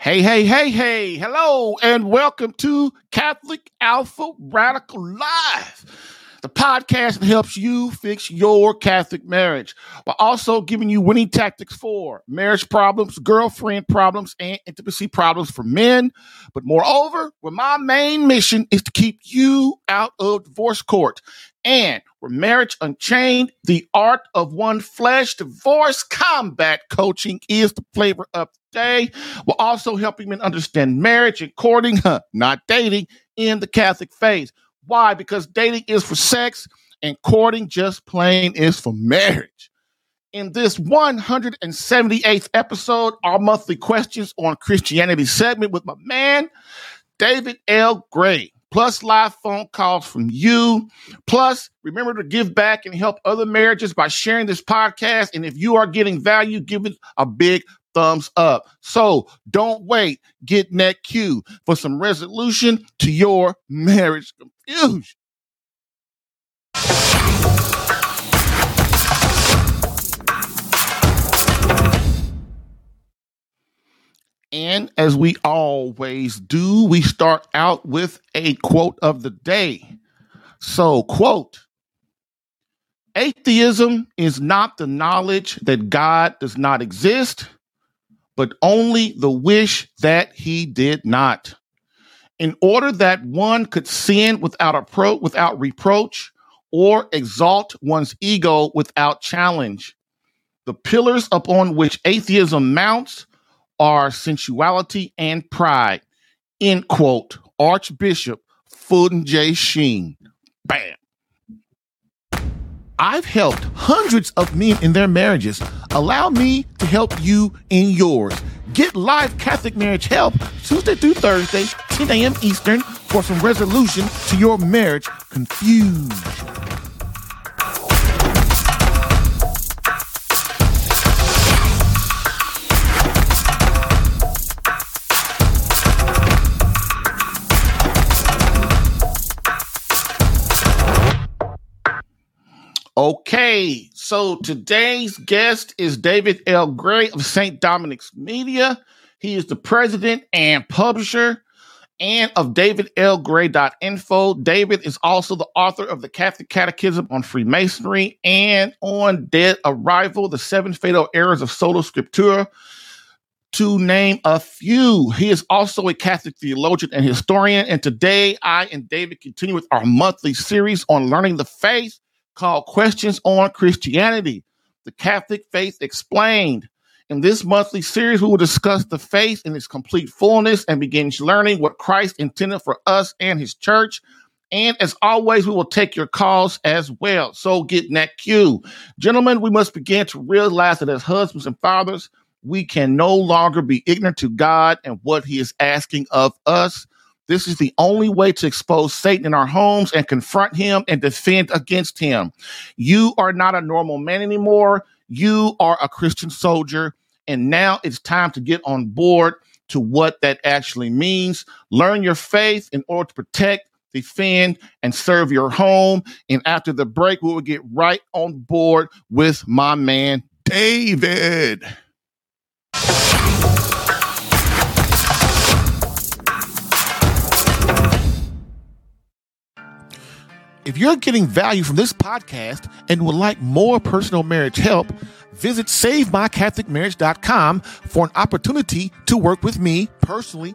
Hey, hey, hey, hey, hello, and welcome to Catholic Alpha Radical Live, the podcast that helps you fix your Catholic marriage while also giving you winning tactics for marriage problems, girlfriend problems, and intimacy problems for men. But moreover, where my main mission is to keep you out of divorce court and where Marriage Unchained, the art of one flesh, divorce combat coaching is the flavor of the day. We're also helping men understand marriage and courting, huh, not dating, in the Catholic faith. Why? Because dating is for sex and courting just plain is for marriage. In this 178th episode, our monthly questions on Christianity segment with my man, David L. Gray plus live phone calls from you. Plus, remember to give back and help other marriages by sharing this podcast. And if you are getting value, give it a big thumbs up. So don't wait. Get net Q for some resolution to your marriage confusion. And as we always do, we start out with a quote of the day. So, quote, atheism is not the knowledge that God does not exist, but only the wish that he did not. In order that one could sin without without reproach or exalt one's ego without challenge. The pillars upon which atheism mounts are sensuality and pride. End quote. Archbishop Fulton J. Sheen. Bam. I've helped hundreds of men in their marriages. Allow me to help you in yours. Get live Catholic marriage help Tuesday through Thursday, 10 a.m. Eastern, for some resolution to your marriage confusion. Okay, so today's guest is David L. Gray of St. Dominic's Media. He is the president and publisher and of davidlgray.info. David is also the author of the Catholic Catechism on Freemasonry and on Dead Arrival, the Seven Fatal Errors of Sola Scriptura, to name a few. He is also a Catholic theologian and historian. And today, I and David continue with our monthly series on learning the faith called Questions on Christianity, the Catholic Faith Explained. In this monthly series, we will discuss the faith in its complete fullness and begin learning what Christ intended for us and his church. And as always, we will take your calls as well. So get in that queue. Gentlemen, we must begin to realize that as husbands and fathers, we can no longer be ignorant to God and what he is asking of us. This is the only way to expose Satan in our homes and confront him and defend against him. You are not a normal man anymore. You are a Christian soldier. And now it's time to get on board to what that actually means. Learn your faith in order to protect, defend, and serve your home. And after the break, we will get right on board with my man, David. If you're getting value from this podcast and would like more personal marriage help, visit SaveMyCatholicMarriage.com for an opportunity to work with me personally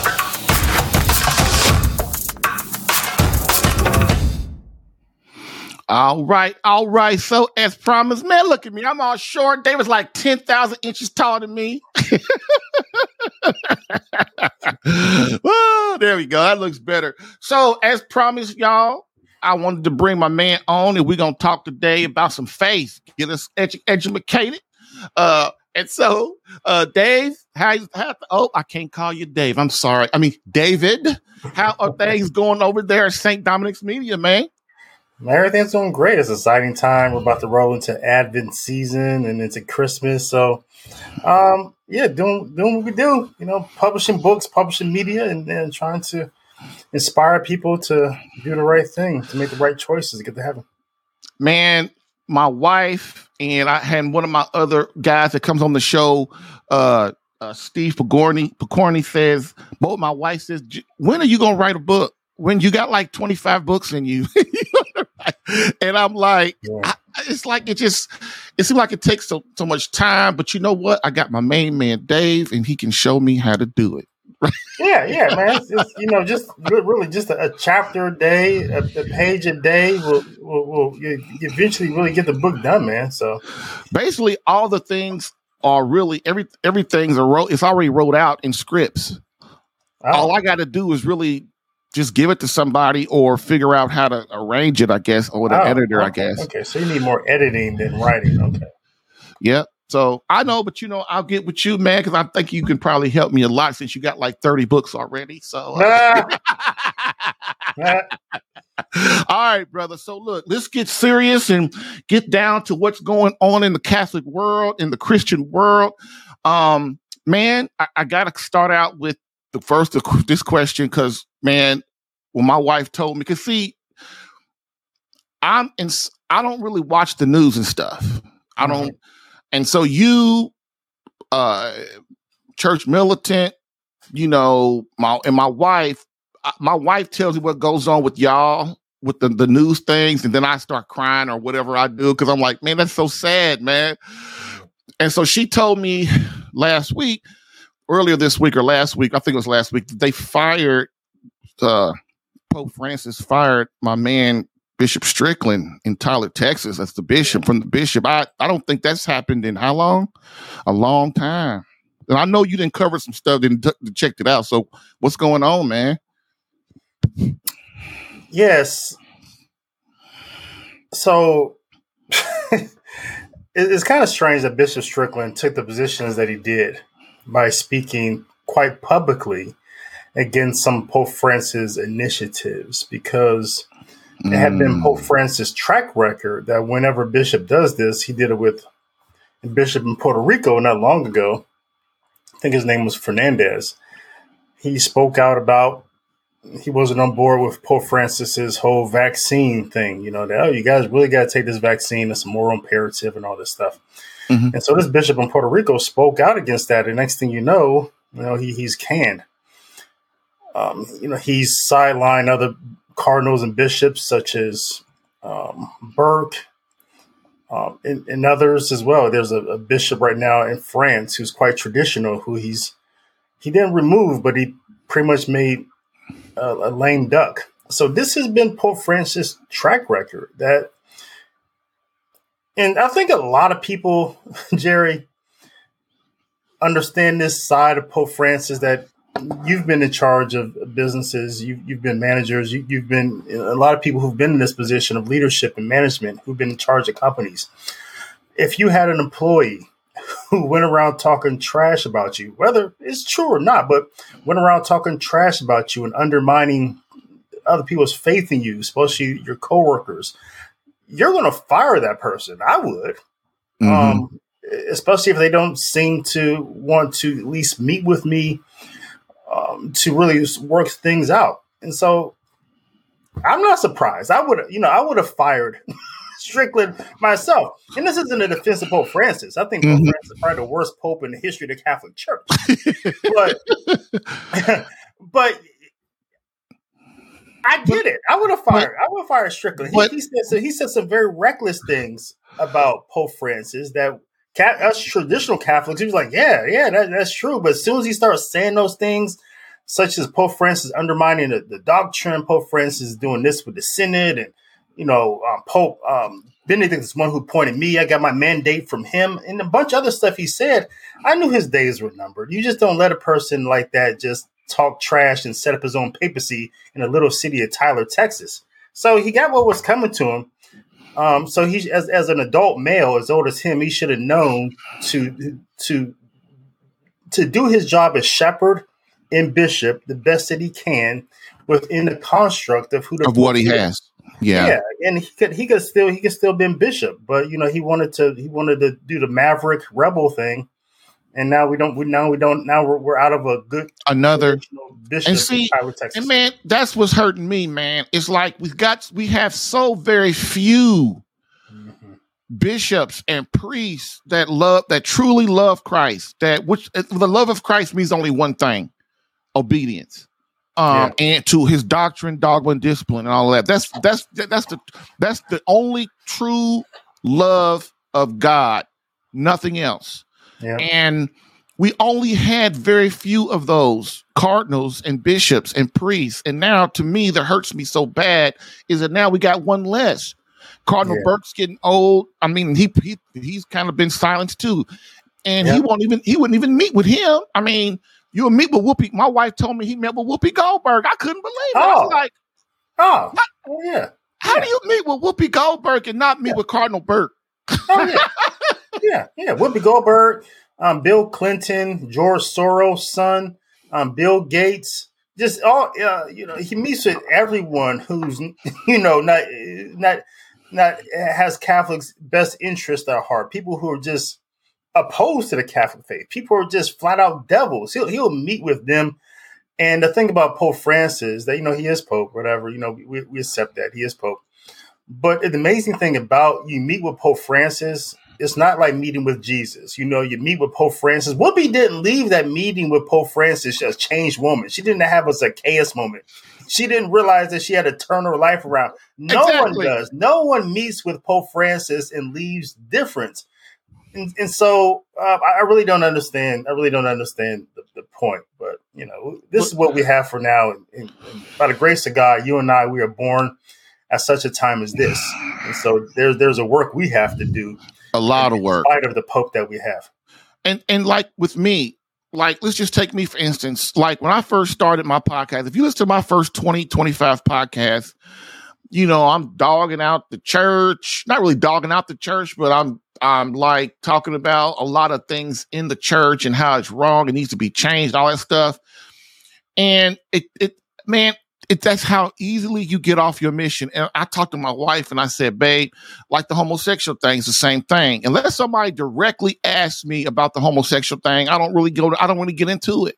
All right, all right. So as promised, man, look at me. I'm all short. David's like 10,000 inches taller than me. there we go. That looks better. So as promised, y'all, I wanted to bring my man on and we're to talk today about some faith, get us edu- educated. Uh, and so, uh, Dave, how, how, oh, I can't call you Dave. I'm sorry. I mean, David, how are things going over there at St. Dominic's Media, man? Everything's doing great. It's exciting time. We're about to roll into Advent season and into Christmas. So, um, yeah, doing doing what we do. You know, publishing books, publishing media, and, and trying to inspire people to do the right thing, to make the right choices to get to heaven. Man, my wife and I had one of my other guys that comes on the show. Uh, uh, Steve Pagorni, Pagorni says, both my wife says, when are you going to write a book? When you got like 25 books in you. and I'm like, yeah. I, it's like it just it seems like it takes so so much time. But you know what? I got my main man Dave, and he can show me how to do it. yeah, yeah, man. It's, it's, you know, just really just a, a chapter a day, a, a, page a day will will, will eventually really get the book done, man. So basically, all the things are really every everything's a wrote. It's already wrote out in scripts. Oh. All I got to do is really just give it to somebody or figure out how to arrange it, I guess, or the oh, editor, okay. I guess. Okay, so you need more editing than writing. Okay. Yep. So I know, but you know, I'll get with you, man, because I think you can probably help me a lot since you got like 30 books already. So, uh. all right, brother. So, look, let's get serious and get down to what's going on in the Catholic world, in the Christian world. Um, man, I, I got to start out with the first this question because man, when my wife told me, because see, I'm in, I don't really watch the news and stuff. I don't, mm-hmm. and so you, uh, church militant, you know, my and my wife, my wife tells me what goes on with y'all with the, the news things, and then I start crying or whatever I do because I'm like, man, that's so sad, man. And so she told me last week, earlier this week or last week, I think it was last week, they fired uh, Pope Francis fired my man Bishop Strickland in Tyler, Texas. That's the bishop from the bishop. I, I don't think that's happened in how long? A long time. And I know you didn't cover some stuff, didn't t- checked it out. So what's going on, man? Yes. So it's kind of strange that Bishop Strickland took the positions that he did by speaking quite publicly against some Pope Francis initiatives because it had been Pope mm. Francis' track record that whenever Bishop does this, he did it with a Bishop in Puerto Rico not long ago. I think his name was Fernandez. He spoke out about he wasn't on board with Pope Francis's whole vaccine thing. You know, that oh, you guys really got to take this vaccine. It's a moral imperative and all this stuff. Mm-hmm. And so this bishop in Puerto Rico spoke out against that. And next thing you know, you know, he, he's canned. Um, you know, he's sidelined other cardinals and bishops such as um, Burke um, and, and, others as well. There's a, a, bishop right now in France who's quite traditional, who he's he didn't remove, but he pretty much made a, a lame duck. So this has been Pope Francis' track record that, and I think a lot of people, Jerry, understand this side of Pope Francis that you've been in charge of businesses, you, you've been managers, you, have been a lot of people who've been in this position of leadership and management who've been in charge of companies. If you had an employee who went around talking trash about you, whether it's true or not, but went around talking trash about you and undermining other people's faith in you, especially your coworkers, you're going to fire that person. I would. Mm-hmm. Um, especially if they don't seem to want to at least meet with me um, to really work things out. And so I'm not surprised. I would, you know, I would have fired Strickland myself. And this isn't a defense of Pope Francis. I think Pope mm-hmm. Francis is probably the worst pope in the history of the Catholic Church. but, but I get it. I would have fired. But, I would have fired Strickland. He, he, said so. He said some very reckless things about Pope Francis that us traditional Catholics, he was like, yeah, yeah, that, that's true. But as soon as he starts saying those things, such as Pope Francis undermining the, the doctrine, Pope Francis doing this with the synod, and you know, um, Pope um, Benedict is one who pointed me. I got my mandate from him, and a bunch of other stuff he said. I knew his days were numbered. You just don't let a person like that just talk trash and set up his own papacy in a little city of Tyler, Texas. So he got what was coming to him. Um, so he, as, as an adult male, as old as him, he should have known to to to do his job as shepherd and bishop the best that he can within the construct of who the of what he is. has. Yeah. yeah, and he could he could still he could still been bishop, but you know he wanted to he wanted to do the maverick rebel thing, and now we don't we now we don't now we're, we're out of a good another bishop and see and man that's what's hurting me man it's like we've got we have so very few mm-hmm. bishops and priests that love that truly love christ that which uh, the love of christ means only one thing obedience um yeah. and to his doctrine dogma and discipline and all that that's that's that's the that's the only true love of god nothing else yeah. And we only had very few of those cardinals and bishops and priests. And now, to me, that hurts me so bad is that now we got one less. Cardinal yeah. Burke's getting old. I mean, he, he he's kind of been silenced too, and he won't even he wouldn't even meet with him. I mean, you'll meet with Whoopi. My wife told me he met with Whoopi Goldberg. I couldn't believe it. Oh. I was oh. like, oh, how, oh yeah. How yeah. do you meet with Whoopi Goldberg and not meet yeah. with Cardinal Burke? oh yeah, yeah, yeah. Whoopi Goldberg um, Bill Clinton, George Soros' son, um, Bill Gates, just all uh, you know, he meets with everyone who's you know not not not has Catholics' best interest at heart. People who are just opposed to the Catholic faith. People who are just flat out devils. He'll he'll meet with them. And the thing about Pope Francis, that you know he is Pope, whatever you know, we, we accept that he is Pope. But the amazing thing about you meet with Pope Francis it's not like meeting with Jesus. You know, you meet with Pope Francis. Whoopi didn't leave that meeting with Pope Francis a changed woman. She didn't have a Zacchaeus moment. She didn't realize that she had to turn her life around. No exactly. one does. No one meets with Pope Francis and leaves different. And, and so uh, I really don't understand. I really don't understand the, the point. But you know, this is what we have for now. And, and, and by the grace of God, you and I, we are born at such a time as this. And so there's there's a work we have to do a lot of work. Spite of the Pope that we have. And and like with me, like let's just take me for instance, like when I first started my podcast, if you listen to my first 20, 25 podcasts, you know, I'm dogging out the church, not really dogging out the church, but I'm I'm like talking about a lot of things in the church and how it's wrong, it needs to be changed, all that stuff. And it it man, it, that's how easily you get off your mission. And I talked to my wife and I said, babe, like the homosexual thing is the same thing. Unless somebody directly asks me about the homosexual thing, I don't really go to, I don't want to get into it.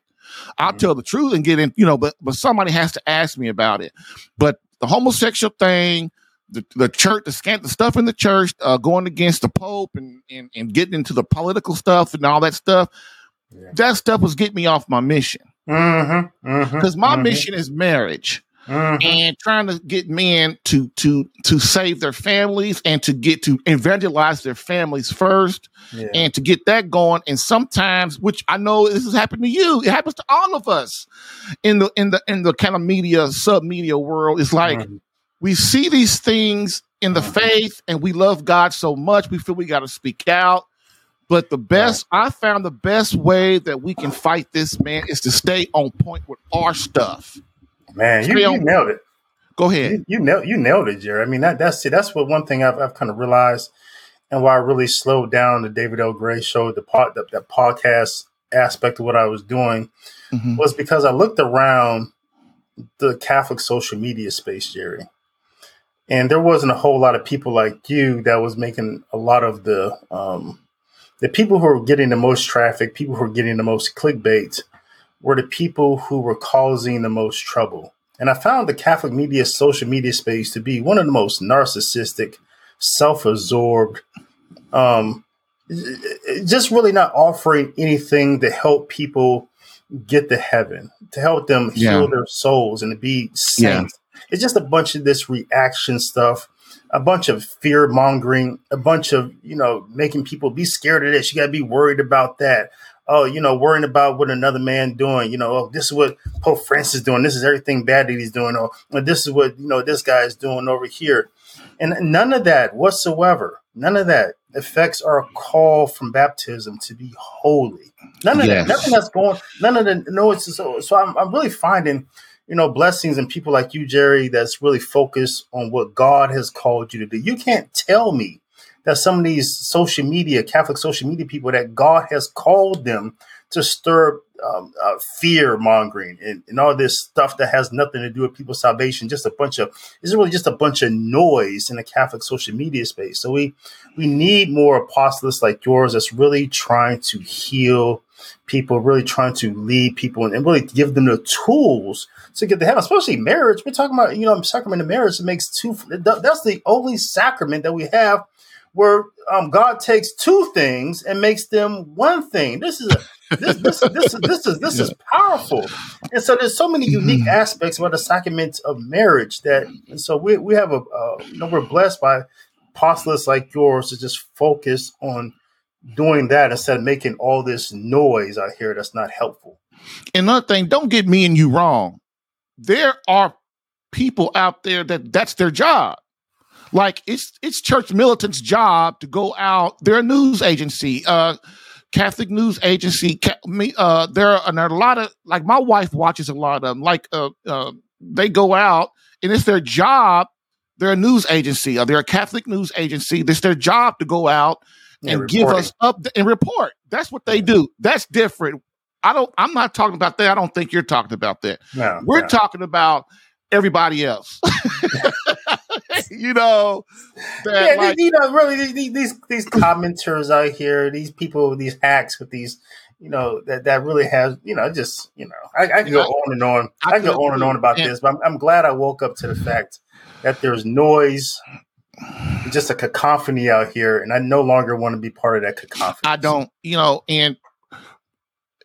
I'll mm-hmm. tell the truth and get in, you know, but, but somebody has to ask me about it. But the homosexual thing, the, the church, the scant, the stuff in the church, uh, going against the Pope and, and, and getting into the political stuff and all that stuff, yeah. that stuff was getting me off my mission. Mm-hmm, mm-hmm, because mm-hmm, my mm-hmm. mission is marriage. Mm-hmm. and trying to get men to to to save their families and to get to evangelize their families first yeah. and to get that going and sometimes which i know this has happened to you it happens to all of us in the in the in the kind of media sub media world it's like mm-hmm. we see these things in the mm-hmm. faith and we love god so much we feel we got to speak out but the best, I found the best way that we can fight this, man, is to stay on point with our stuff. Man, you, you nailed it. Go ahead. You, you, nailed, you nailed it, Jerry. I mean, that, that's that's what one thing I've, I've kind of realized and why I really slowed down the David L. Gray show, the, pod, the, the podcast aspect of what I was doing mm-hmm. was because I looked around the Catholic social media space, Jerry. And there wasn't a whole lot of people like you that was making a lot of the um, the people who are getting the most traffic, people who are getting the most clickbait, were the people who were causing the most trouble. And I found the Catholic media social media space to be one of the most narcissistic, self absorbed, um, just really not offering anything to help people get to heaven, to help them yeah. heal their souls and to be saints. Yeah. It's just a bunch of this reaction stuff, a bunch of fear mongering, a bunch of, you know, making people be scared of this. You got to be worried about that. Oh, you know, worrying about what another man doing. You know, oh, this is what Pope Francis doing. This is everything bad that he's doing. Or, or this is what, you know, this guy is doing over here. And none of that whatsoever, none of that affects our call from baptism to be holy. None of yes. that, nothing that's going, none of the, no, it's so, so I'm, I'm really finding, you know, blessings and people like you, Jerry, that's really focused on what God has called you to do. You can't tell me that some of these social media, Catholic social media people, that God has called them to stir um, uh, fear mongering and, and, all this stuff that has nothing to do with people's salvation. Just a bunch of it's really just a bunch of noise in the Catholic social media space. So we we need more apostles like yours that's really trying to heal people, really trying to lead people, and, and really give them the tools to get to heaven. Especially marriage. We're talking about you know sacrament of marriage. It makes two. That's the only sacrament that we have where um, God takes two things and makes them one thing. This is a this this this, this is this is powerful, and so there's so many unique mm-hmm. aspects about the sacrament of marriage that, and so we we have a uh, you know we're blessed by apostles like yours to just focus on doing that instead of making all this noise out here that's not helpful. And another thing, don't get me and you wrong. There are people out there that that's their job. Like it's it's church militants' job to go out. They're a news agency. Uh, Catholic news agency. Uh, there are, there are a lot of like my wife watches a lot of them. Like uh, uh, they go out and it's their job. They're a news agency. Or they're a Catholic news agency. It's their job to go out and, and give us up and report. That's what they do. That's different. I don't. I'm not talking about that. I don't think you're talking about that. No, We're no. talking about everybody else. you know, that, yeah, like, you know, really these, these these commenters out here, these people, with these hacks with these, you know, that that really has, you know, just you know, I, I can go on and on. I, I can go on and on about this, but I'm, I'm glad I woke up to the fact that there's noise just a cacophony out here, and I no longer want to be part of that cacophony. I don't, you know, and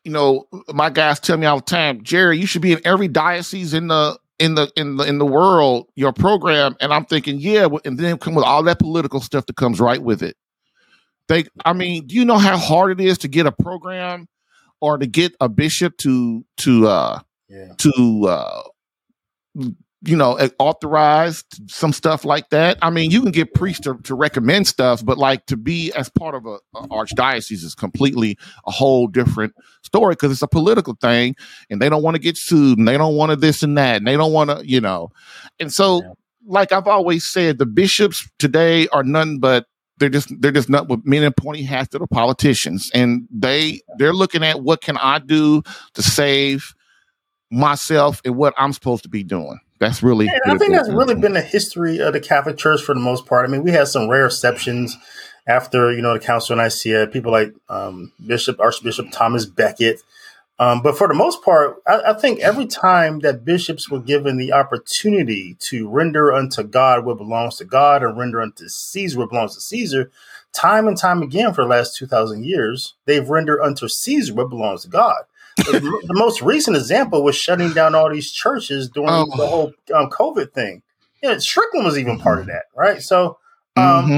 you know, my guys tell me all the time, Jerry, you should be in every diocese in the in the in the in the world your program and i'm thinking yeah and then come with all that political stuff that comes right with it they i mean do you know how hard it is to get a program or to get a bishop to to uh yeah. to uh you know, authorized some stuff like that. I mean, you can get priests to, to recommend stuff, but like to be as part of a, a archdiocese is completely a whole different story because it's a political thing, and they don't want to get sued, and they don't want to this and that, and they don't want to, you know, and so. Yeah. Like I've always said, the bishops today are none but they're just they're just not with men and pointy hats to the politicians, and they they're looking at what can I do to save myself and what I'm supposed to be doing. That's really. Yeah, I think that's really been the history of the Catholic Church for the most part. I mean, we had some rare exceptions after you know the Council of Nicaea, people like um, Bishop Archbishop Thomas Becket. Um, but for the most part, I, I, think every time that bishops were given the opportunity to render unto God what belongs to God and render unto Caesar what belongs to Caesar, time and time again for the last 2,000 years, they've rendered unto Caesar what belongs to God the, most recent example was shutting down all these churches during oh. the whole um, COVID thing. Yeah, Strickland was even part of that, right? So, um, mm-hmm.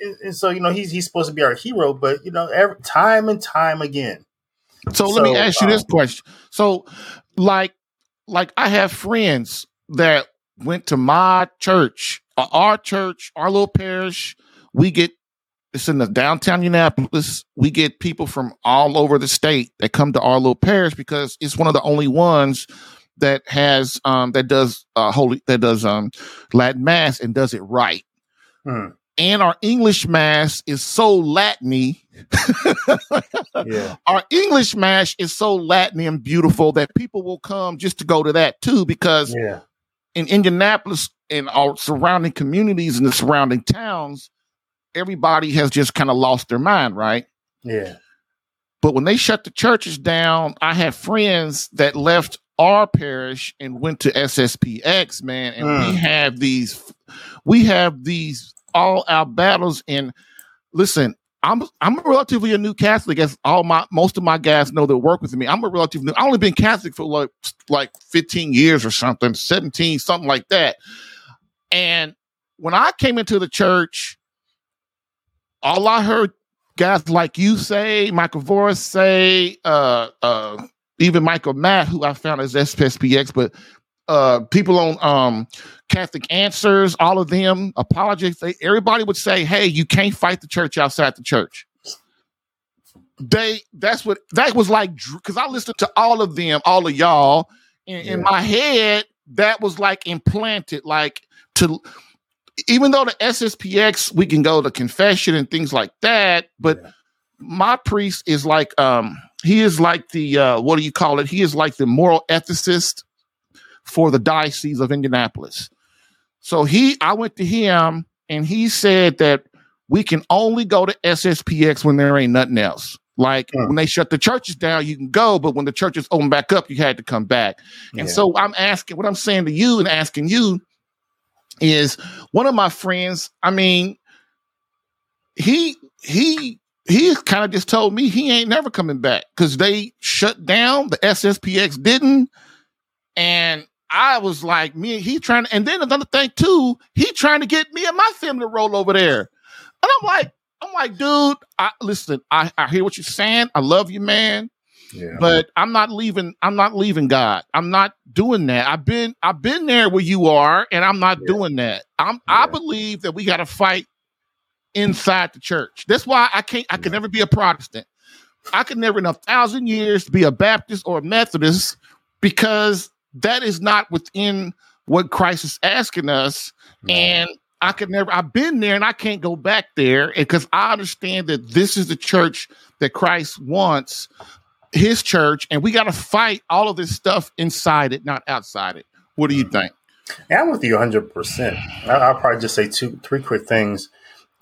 and, and so you know he's he's supposed to be our hero, but you know, every time and time again. So, so let me ask you um, this question. So, like, like I have friends that went to my church, uh, our church, our little parish. We get it's in the downtown Indianapolis. We get people from all over the state that come to our little parish because it's one of the only ones that has um that does uh holy that does um Latin mass and does it right. Hmm. And our English mass is so Latiny. yeah. Our English mass is so Latin and beautiful that people will come just to go to that too because yeah. in Indianapolis and our surrounding communities and the surrounding towns, everybody has just kind of lost their mind, right? Yeah. But when they shut the churches down, I have friends that left our parish and went to SSPX, man, and mm. we have these, we have these all our battles. And listen, I'm I'm relatively a new Catholic, as all my most of my guys know that work with me. I'm a relatively new. I only been Catholic for like like 15 years or something, 17, something like that. And when I came into the church, all I heard guys like you say, Michael Voris say, uh, uh, even Michael Matt, who I found as SPX, but uh, people on um, Catholic Answers, all of them, apologists, they, everybody would say, "Hey, you can't fight the church outside the church." They that's what that was like because I listened to all of them, all of y'all, in, yeah. in my head. That was like implanted, like to even though the SSPX we can go to confession and things like that, but yeah. my priest is like um he is like the uh what do you call it? He is like the moral ethicist for the diocese of Indianapolis. So he I went to him and he said that we can only go to SSPX when there ain't nothing else. Like when they shut the churches down, you can go, but when the churches open back up, you had to come back. And yeah. so I'm asking what I'm saying to you and asking you is one of my friends, I mean, he he he kind of just told me he ain't never coming back because they shut down, the SSPX didn't. And I was like, me, he trying to, and then another thing too, he trying to get me and my family to roll over there. And I'm like, I'm like, dude, I listen, I, I hear what you're saying. I love you, man. Yeah. But I'm not leaving. I'm not leaving God. I'm not doing that. I've been I've been there where you are, and I'm not yeah. doing that. I'm yeah. I believe that we got to fight inside the church. That's why I can't. I can never be a Protestant. I could never in a thousand years be a Baptist or a Methodist because that is not within what Christ is asking us. And I could never. I've been there, and I can't go back there because I understand that this is the church that Christ wants his church, and we got to fight all of this stuff inside it, not outside it. What do you think? Yeah, I'm with you 100%. I'll probably just say two, three quick things.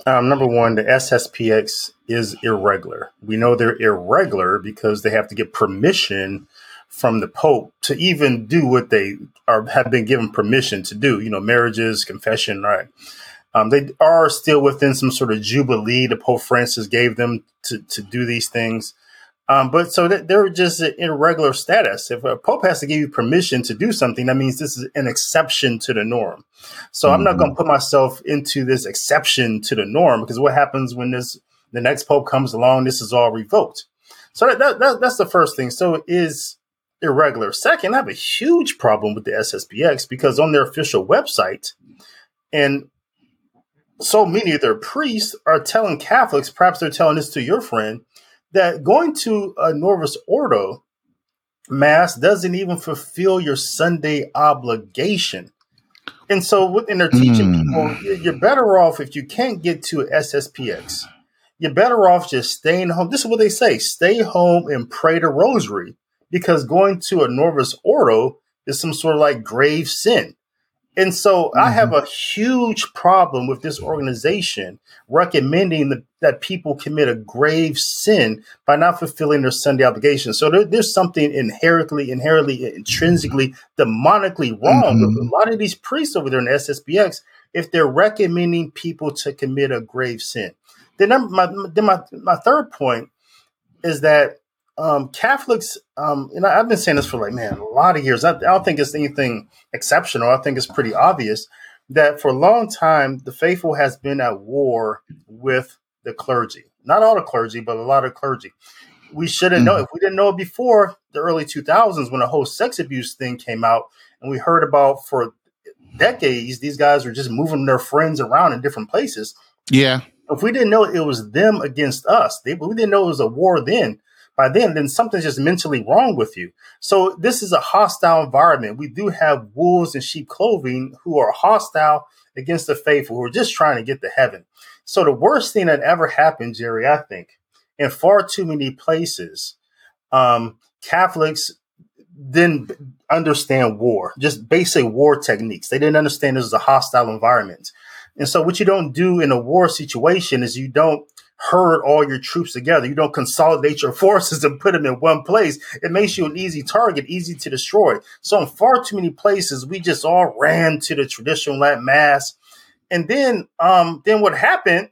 Um, number one, the SSPX is irregular. We know they're irregular because they have to get permission from the Pope to even do what they are have been given permission to do. You know, marriages, confession, right? Um, they are still within some sort of jubilee the Pope Francis gave them to to do these things. Um, but so they're just in irregular status. If a pope has to give you permission to do something, that means this is an exception to the norm. So mm-hmm. I'm not going to put myself into this exception to the norm because what happens when this the next pope comes along, this is all revoked. So that, that, that that's the first thing. So it is irregular. Second, I have a huge problem with the SSPX because on their official website, and so many of their priests are telling Catholics, perhaps they're telling this to your friend that going to a Novus Ordo mass doesn't even fulfill your Sunday obligation. And so, within they're teaching mm. people, you're better off if you can't get to SSPX. You're better off just staying home. This is what they say: stay home and pray the Rosary, because going to a Novus Ordo is some sort of like grave sin. And so mm-hmm. I have mm-hmm. a huge problem with this organization recommending the, that people commit a grave sin by not fulfilling their Sunday obligations. So there, there's something inherently, inherently, intrinsically, demonically wrong mm-hmm. with a lot of these priests over there in the SSPX if they're recommending people to commit a grave sin. Then my, then my, my third point is that um, Catholics, um, and I've been saying this for like, man, a lot of years. I, I, don't think it's anything exceptional. I think it's pretty obvious that for a long time, the faithful has been at war with the clergy. Not all the clergy, but a lot of clergy. We should have mm known, if we didn't know it before the early 2000s when the whole sex abuse thing came out, and we heard about for decades, these guys were just moving their friends around in different places. Yeah. If we didn't know it was them against us, they, we didn't know it was a war then by then, then something's just mentally wrong with you. So this is a hostile environment. We do have wolves in sheep clothing who are hostile against the faithful, who are just trying to get to heaven. So the worst thing that ever happened, Jerry, I think, in far too many places, um, Catholics didn't understand war, just basic war techniques. They didn't understand this was a hostile environment. And so what you don't do in a war situation is you don't herd all your troops together. You don't consolidate your forces and put them in one place. It makes you an easy target, easy to destroy. So in far too many places, we just all ran to the traditional Latin mass. And then, um, then what happened?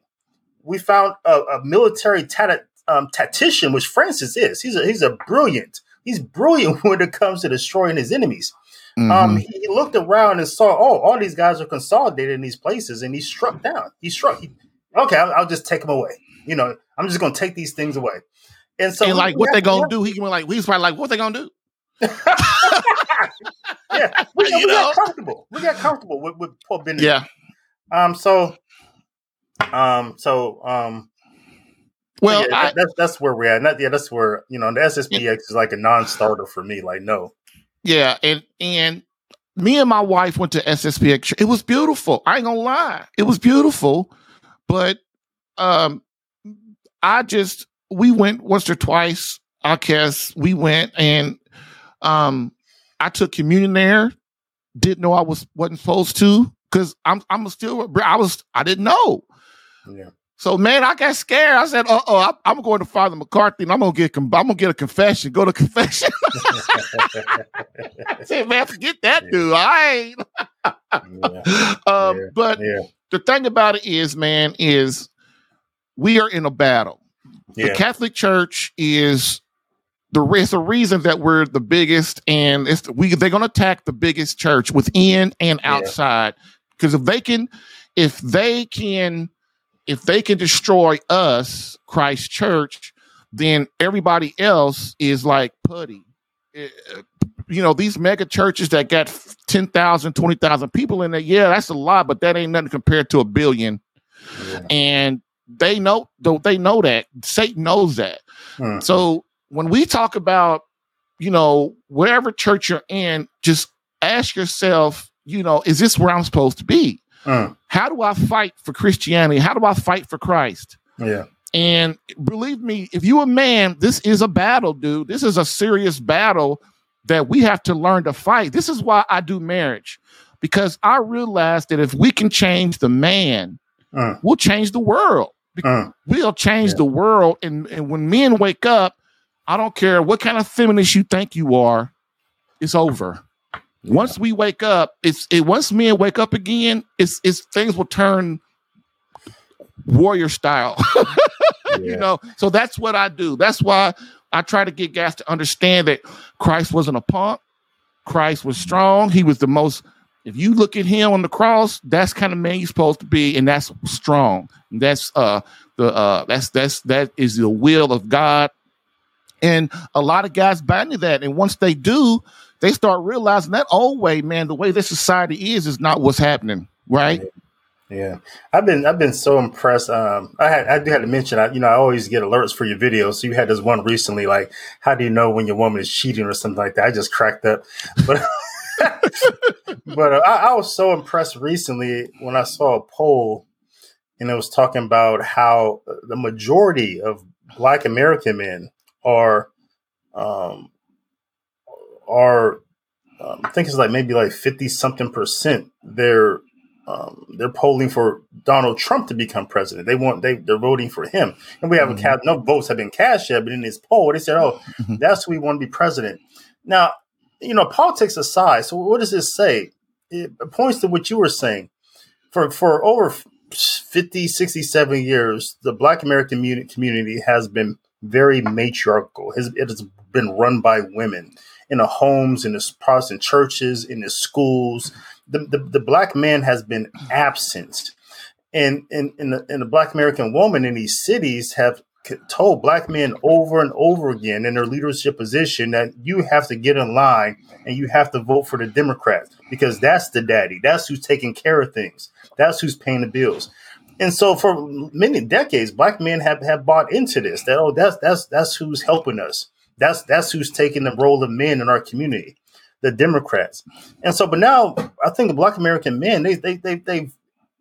We found a, a military tat- um, tactician, which Francis is. He's a, he's a brilliant. He's brilliant when it comes to destroying his enemies. Um, mm-hmm. Um, he, he, looked around and saw, oh, all these guys are consolidated in these places, and he struck down. He struck. He, okay, I'll, I'll, just take them away. You know, I'm just going to take these things away. And so, and like, what they gonna do? He can be like, he's probably like, what they gonna do? yeah, we, we got comfortable. We got comfortable with, with Pope Benedict. Yeah. Um. So. Um. So. Um. Well, yeah, I, that's that's where we're at. Not, yeah, that's where you know the SSPX yeah. is like a non-starter for me. Like, no. Yeah, and and me and my wife went to SSPX. It was beautiful. I ain't gonna lie, it was beautiful, but um, I just we went once or twice. I guess we went and um, I took communion there. Didn't know I was wasn't supposed to because I'm I'm still I was I didn't know. Yeah. So man, I got scared. I said, "Uh oh, I'm going to Father McCarthy, and I'm gonna get I'm gonna get a confession. Go to confession." I said, "Man, forget that dude. I ain't." yeah. Um, yeah. But yeah. the thing about it is, man, is we are in a battle. The Catholic Church is the it's the reason that we're the biggest, and it's we they're gonna attack the biggest church within and outside because if they can, if they can if they can destroy us, Christ Church, then everybody else is like putty. Eh, you know, these mega churches that got 10,000, 20,000 people in there, yeah, that's a lot, but that ain't nothing compared to a billion. Yeah. And they know, don't they know that. Satan knows that. Hmm. So when we talk about, you know, wherever church you're in, just ask yourself, you know, is this where I'm supposed to be? Mm. How do I fight for Christianity? How do I fight for Christ? Yeah. And believe me, if you a man, this is a battle, dude. This is a serious battle that we have to learn to fight. This is why I do marriage because I realize that if we can change the man, mm. we'll change the world. Mm. We'll change yeah. the world. And, and when men wake up, I don't care what kind of feminist you think you are, it's over. Once we wake up, it's it once men wake up again, it's it's things will turn warrior style. yeah. You know, so that's what I do. That's why I try to get guys to understand that Christ wasn't a punk. Christ was strong. He was the most. If you look at him on the cross, that's kind of man you're supposed to be, and that's strong. That's uh the uh that's that's that is the will of God. And a lot of guys buy into that. And once they do, they start realizing that old way, man, the way this society is is not what's happening, right? Yeah, I've been I've been so impressed. Um, I had I do had to mention, I, you know, I always get alerts for your videos. So you had this one recently, like, how do you know when your woman is cheating or something like that? I just cracked up, but but uh, I, I was so impressed recently when I saw a poll, and it was talking about how the majority of Black American men are um, are um, I think it's like maybe like fifty something percent. They're um, they're polling for Donald Trump to become president. They want they they're voting for him, and we haven't mm-hmm. cast no votes have been cast yet. But in this poll, they said, "Oh, that's who we want to be president." Now, you know, politics aside, so what does this say? It points to what you were saying. For for over 50, 60, 70 years, the Black American community has been very matriarchal. It has been run by women in the homes, in the Protestant churches, in the schools. The, the, the black man has been absent. And, and, and, the, and the black American woman in these cities have told black men over and over again in their leadership position that you have to get in line and you have to vote for the Democrats because that's the daddy. That's who's taking care of things. That's who's paying the bills. And so for many decades, black men have, have bought into this that, oh, that's, that's, that's who's helping us. That's that's who's taking the role of men in our community, the Democrats. And so, but now I think the Black American men they they they they've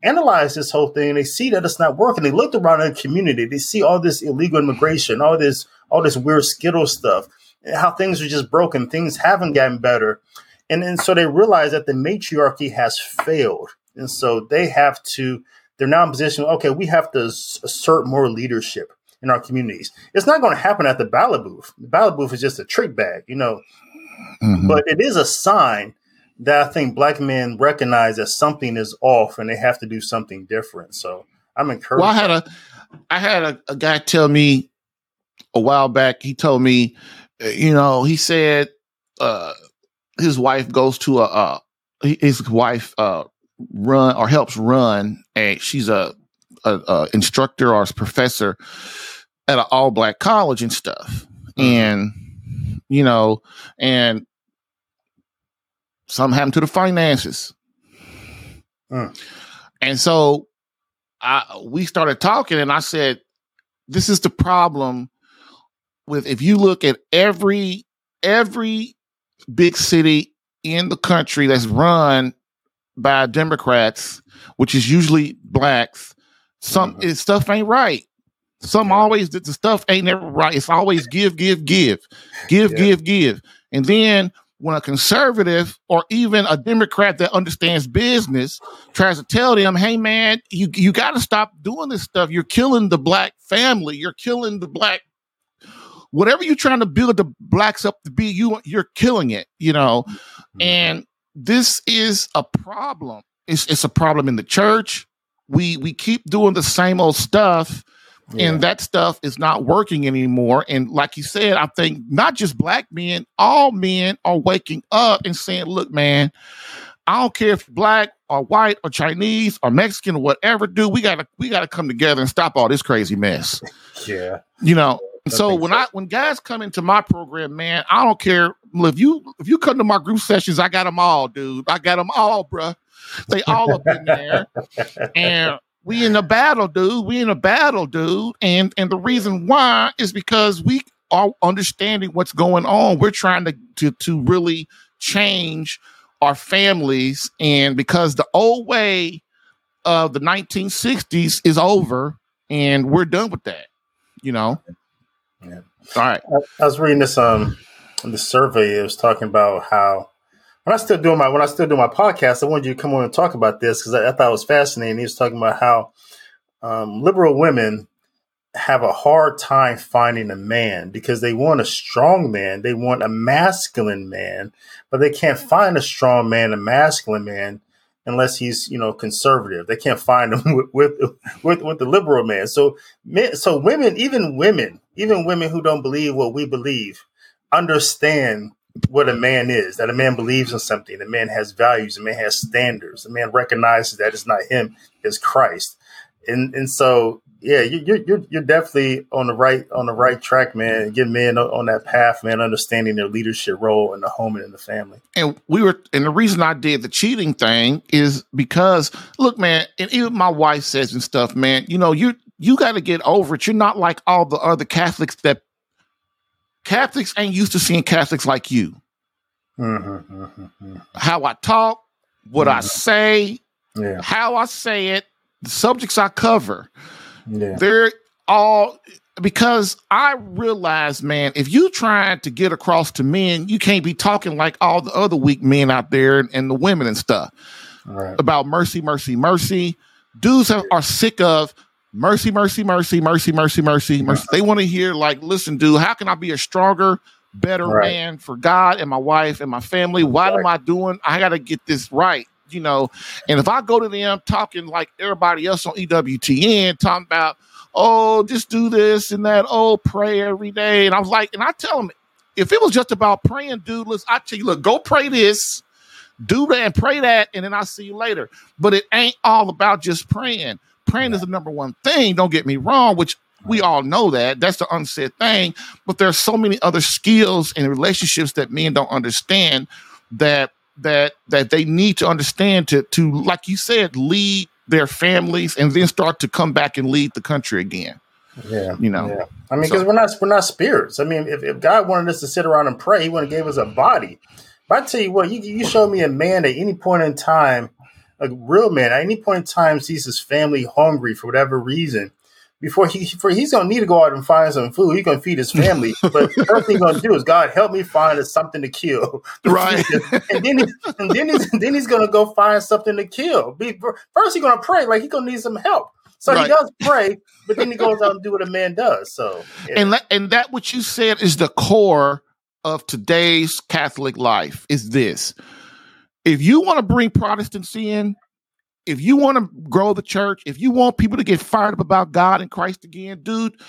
analyzed this whole thing. They see that it's not working. They looked around in the community. They see all this illegal immigration, all this all this weird skittle stuff, how things are just broken. Things haven't gotten better, and and so they realize that the matriarchy has failed, and so they have to they're now in position. Okay, we have to assert more leadership in our communities. It's not going to happen at the ballot booth. The ballot booth is just a trick bag, you know. Mm-hmm. But it is a sign that I think black men recognize that something is off and they have to do something different. So I'm encouraged. Well, I had a, I had a, a guy tell me a while back. He told me, uh, you know, he said uh, his wife goes to a, uh, his wife uh, run or helps run a she's a, a, a instructor or a professor at an all black college and stuff. Mm-hmm. And you know, and something happened to the finances. Mm. And so I we started talking and I said, this is the problem with if you look at every every big city in the country that's run by Democrats, which is usually blacks, some mm-hmm. stuff ain't right. Some always the, the stuff ain't never right. It's always give, give, give, give, yeah. give, give. And then when a conservative or even a Democrat that understands business tries to tell them, "Hey, man, you you got to stop doing this stuff. You're killing the black family. You're killing the black whatever you're trying to build the blacks up to be. You you're killing it. You know, mm-hmm. and this is a problem. It's it's a problem in the church. We we keep doing the same old stuff. Yeah. And that stuff is not working anymore. And like you said, I think not just black men, all men are waking up and saying, look, man, I don't care if black or white or Chinese or Mexican or whatever, dude, we gotta we gotta come together and stop all this crazy mess. Yeah. You know, so when I when guys come into my program, man, I don't care if you if you come to my group sessions, I got them all, dude. I got them all, bruh. They all up in there, and we in a battle, dude. We in a battle, dude. And and the reason why is because we are understanding what's going on. We're trying to to to really change our families, and because the old way of the 1960s is over, and we're done with that. You know. Yeah. All right. I, I was reading this um the survey. It was talking about how when I still doing my when I still do my podcast, I wanted you to come on and talk about this because I, I, thought it was fascinating. He was talking about how um, liberal women have a hard time finding a man because they want a strong man, they want a masculine man, but they can't find a strong man, a masculine man, unless he's you know conservative. They can't find him with with with, with the liberal man. So men, so women, even women, even women who don't believe what we believe, understand what a man is. That a man believes in something. A man has values. A man has standards. A man recognizes that it's not him, it's Christ. And and so yeah, you're you're you're definitely on the right on the right track, man. Get men on that path, man. Understanding their leadership role in the home and in the family. And we were, and the reason I did the cheating thing is because, look, man, and even my wife says and stuff, man. You know, you you got to get over it. You're not like all the other Catholics that Catholics ain't used to seeing Catholics like you. Mm-hmm, mm-hmm, mm-hmm. How I talk, what I say, yeah. how I say it, the subjects I cover. Yeah. They're all because I realize, man, if you trying to get across to men, you can't be talking like all the other weak men out there and, and the women and stuff right. about mercy, mercy, mercy. Dudes have, are sick of mercy, mercy, mercy, mercy, mercy, mercy, mercy. They want to hear like, listen, dude, how can I be a stronger, better right. man for God and my wife and my family? What right. am I doing? I got to get this right you know. And if I go to them talking like everybody else on EWTN, talking about, oh, just do this and that, oh, pray every day. And I was like, and I tell them, if it was just about praying, dude, let's, I tell you, look, go pray this, do that, and pray that, and then I'll see you later. But it ain't all about just praying. Praying is the number one thing, don't get me wrong, which we all know that. That's the unsaid thing. But there's so many other skills and relationships that men don't understand that that that they need to understand to to like you said lead their families and then start to come back and lead the country again. Yeah, you know. Yeah. I mean, because so, we're not we're not spirits. I mean, if, if God wanted us to sit around and pray, He wouldn't have gave us a body. But I tell you what, you you show me a man at any point in time, a real man at any point in time sees his family hungry for whatever reason, before he for he's gonna need to go out and find some food. He's gonna feed his family, but first thing he's gonna do is God help me find something to kill. Right. and then he, and then he's then he's gonna go find something to kill. Be, first he's gonna pray like he's gonna need some help. So right. he does pray, but then he goes out and do what a man does. So yeah. and that, and that what you said is the core of today's Catholic life is this. If you want to bring Protestants in, if you want to grow the church, if you want people to get fired up about God and Christ again, dude,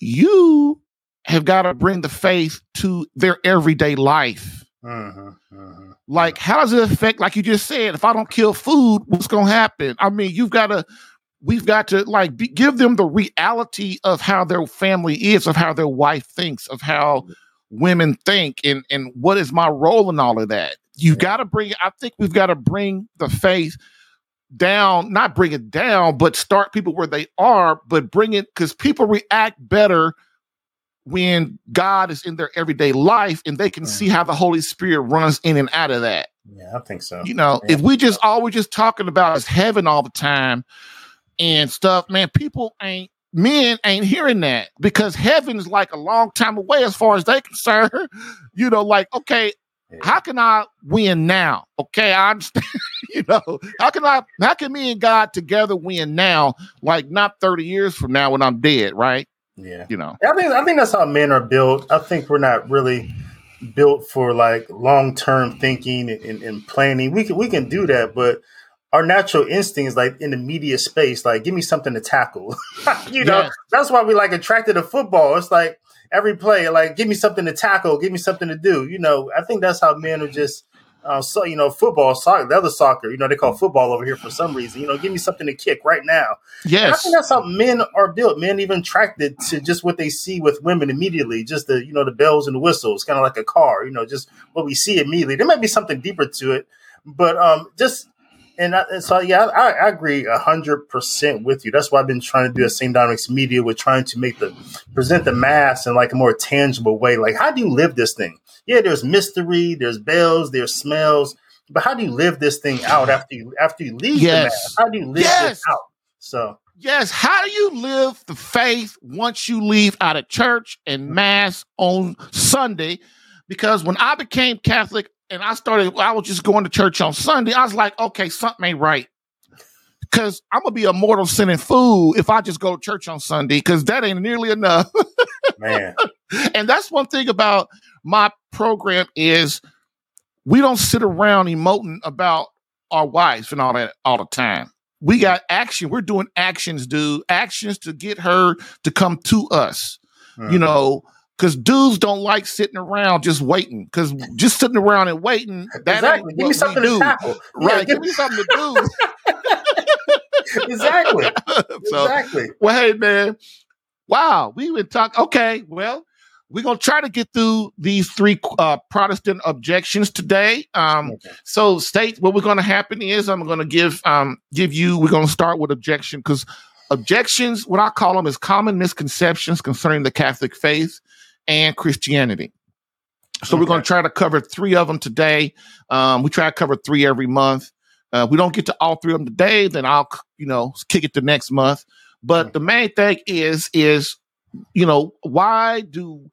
you have got to bring the faith to their everyday life. Uh-huh, uh-huh, like, how does it affect? Like you just said, if I don't kill food, what's going to happen? I mean, you've got to we've got to like be, give them the reality of how their family is, of how their wife thinks, of how women think, and and what is my role in all of that. You've got to bring. I think we've got to bring the faith down, not bring it down, but start people where they are, but bring it because people react better when God is in their everyday life and they can see mm-hmm. how the Holy Spirit runs in and out of that. Yeah, I think so. You know, yeah. if we just all we're just talking about is heaven all the time, and stuff, man, people ain't men ain't hearing that because heaven is like a long time away as far as they concerned. You know, like, okay, how can I win now? Okay, I understand. you know, how can I how can me and God together win now, like not 30 years from now when I'm dead, right? Yeah. You know. I think I think that's how men are built. I think we're not really built for like long term thinking and, and, planning. We can we can do that, but our natural instinct is like in the media space, like give me something to tackle. you know, that's why we like attracted to football. It's like every play, like give me something to tackle, give me something to do. You know, I think that's how men are just uh, so you know, football, soccer, the other soccer, you know, they call football over here for some reason. You know, give me something to kick right now. Yes, and I think that's how men are built. Men even attracted to just what they see with women immediately, just the you know the bells and the whistles, kind of like a car. You know, just what we see immediately. There might be something deeper to it, but um, just and, I, and so yeah, I, I agree hundred percent with you. That's why I've been trying to do a St. Dominic's media. We're trying to make the present the mass in like a more tangible way. Like, how do you live this thing? Yeah, there's mystery, there's bells, there's smells, but how do you live this thing out after you after you leave yes. the mass? How do you live yes. this out? So yes, how do you live the faith once you leave out of church and mass on Sunday? Because when I became Catholic, and I started, I was just going to church on Sunday. I was like, okay, something ain't right. Cause I'm gonna be a mortal sinning fool if I just go to church on Sunday, because that ain't nearly enough. Man. And that's one thing about my program is we don't sit around emoting about our wives and all that all the time. We got action. We're doing actions, dude. Actions to get her to come to us. Mm-hmm. You know, because dudes don't like sitting around just waiting. Because just sitting around and waiting, that exactly. give me something to tackle. Right, yeah, give me something to do. exactly. so, exactly. Well, hey man, wow, we been talking. Okay, well, we're gonna try to get through these three uh, Protestant objections today. Um, okay. So, state what we're going to happen is I'm going to give um, give you. We're going to start with objection because objections, what I call them, is common misconceptions concerning the Catholic faith and Christianity. So okay. we're going to try to cover three of them today. Um, we try to cover three every month. Uh, we don't get to all three of them today, then I'll you know kick it to next month. But the main thing is is you know why do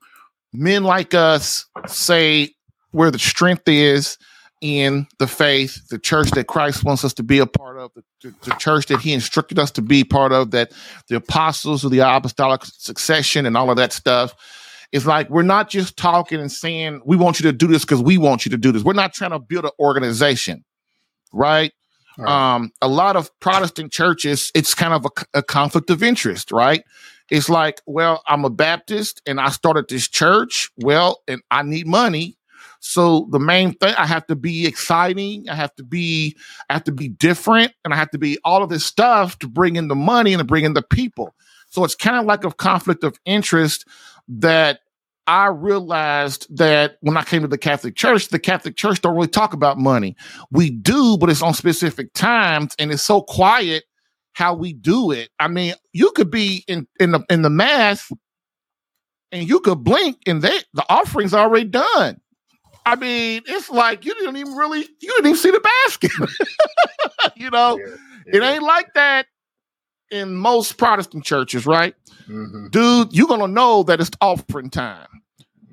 men like us say where the strength is in the faith, the church that Christ wants us to be a part of, the, the, the, church that He instructed us to be part of, that the apostles of the apostolic succession and all of that stuff. It's like we're not just talking and saying we want you to do this because we want you to do this. We're not trying to build an organization, right? right. Um, a lot of Protestant churches, it's kind of a, a conflict of interest, right? It's like, well, I'm a Baptist and I started this church. Well, and I need money. So the main thing, I have to be exciting. I have to be, I have to be different, and I have to be all of this stuff to bring in the money and to bring in the people. So it's kind of like a conflict of interest that I realized that when I came to the Catholic Church, the Catholic Church don't really talk about money. We do, but it's on specific times and it's so quiet how we do it. I mean, you could be in in the in the mass and you could blink and they the offering's already done. I mean, it's like you didn't even really you didn't even see the basket. you know, yeah, yeah. it ain't like that in most Protestant churches, right? Mm-hmm. Dude, you're gonna know that it's offering time.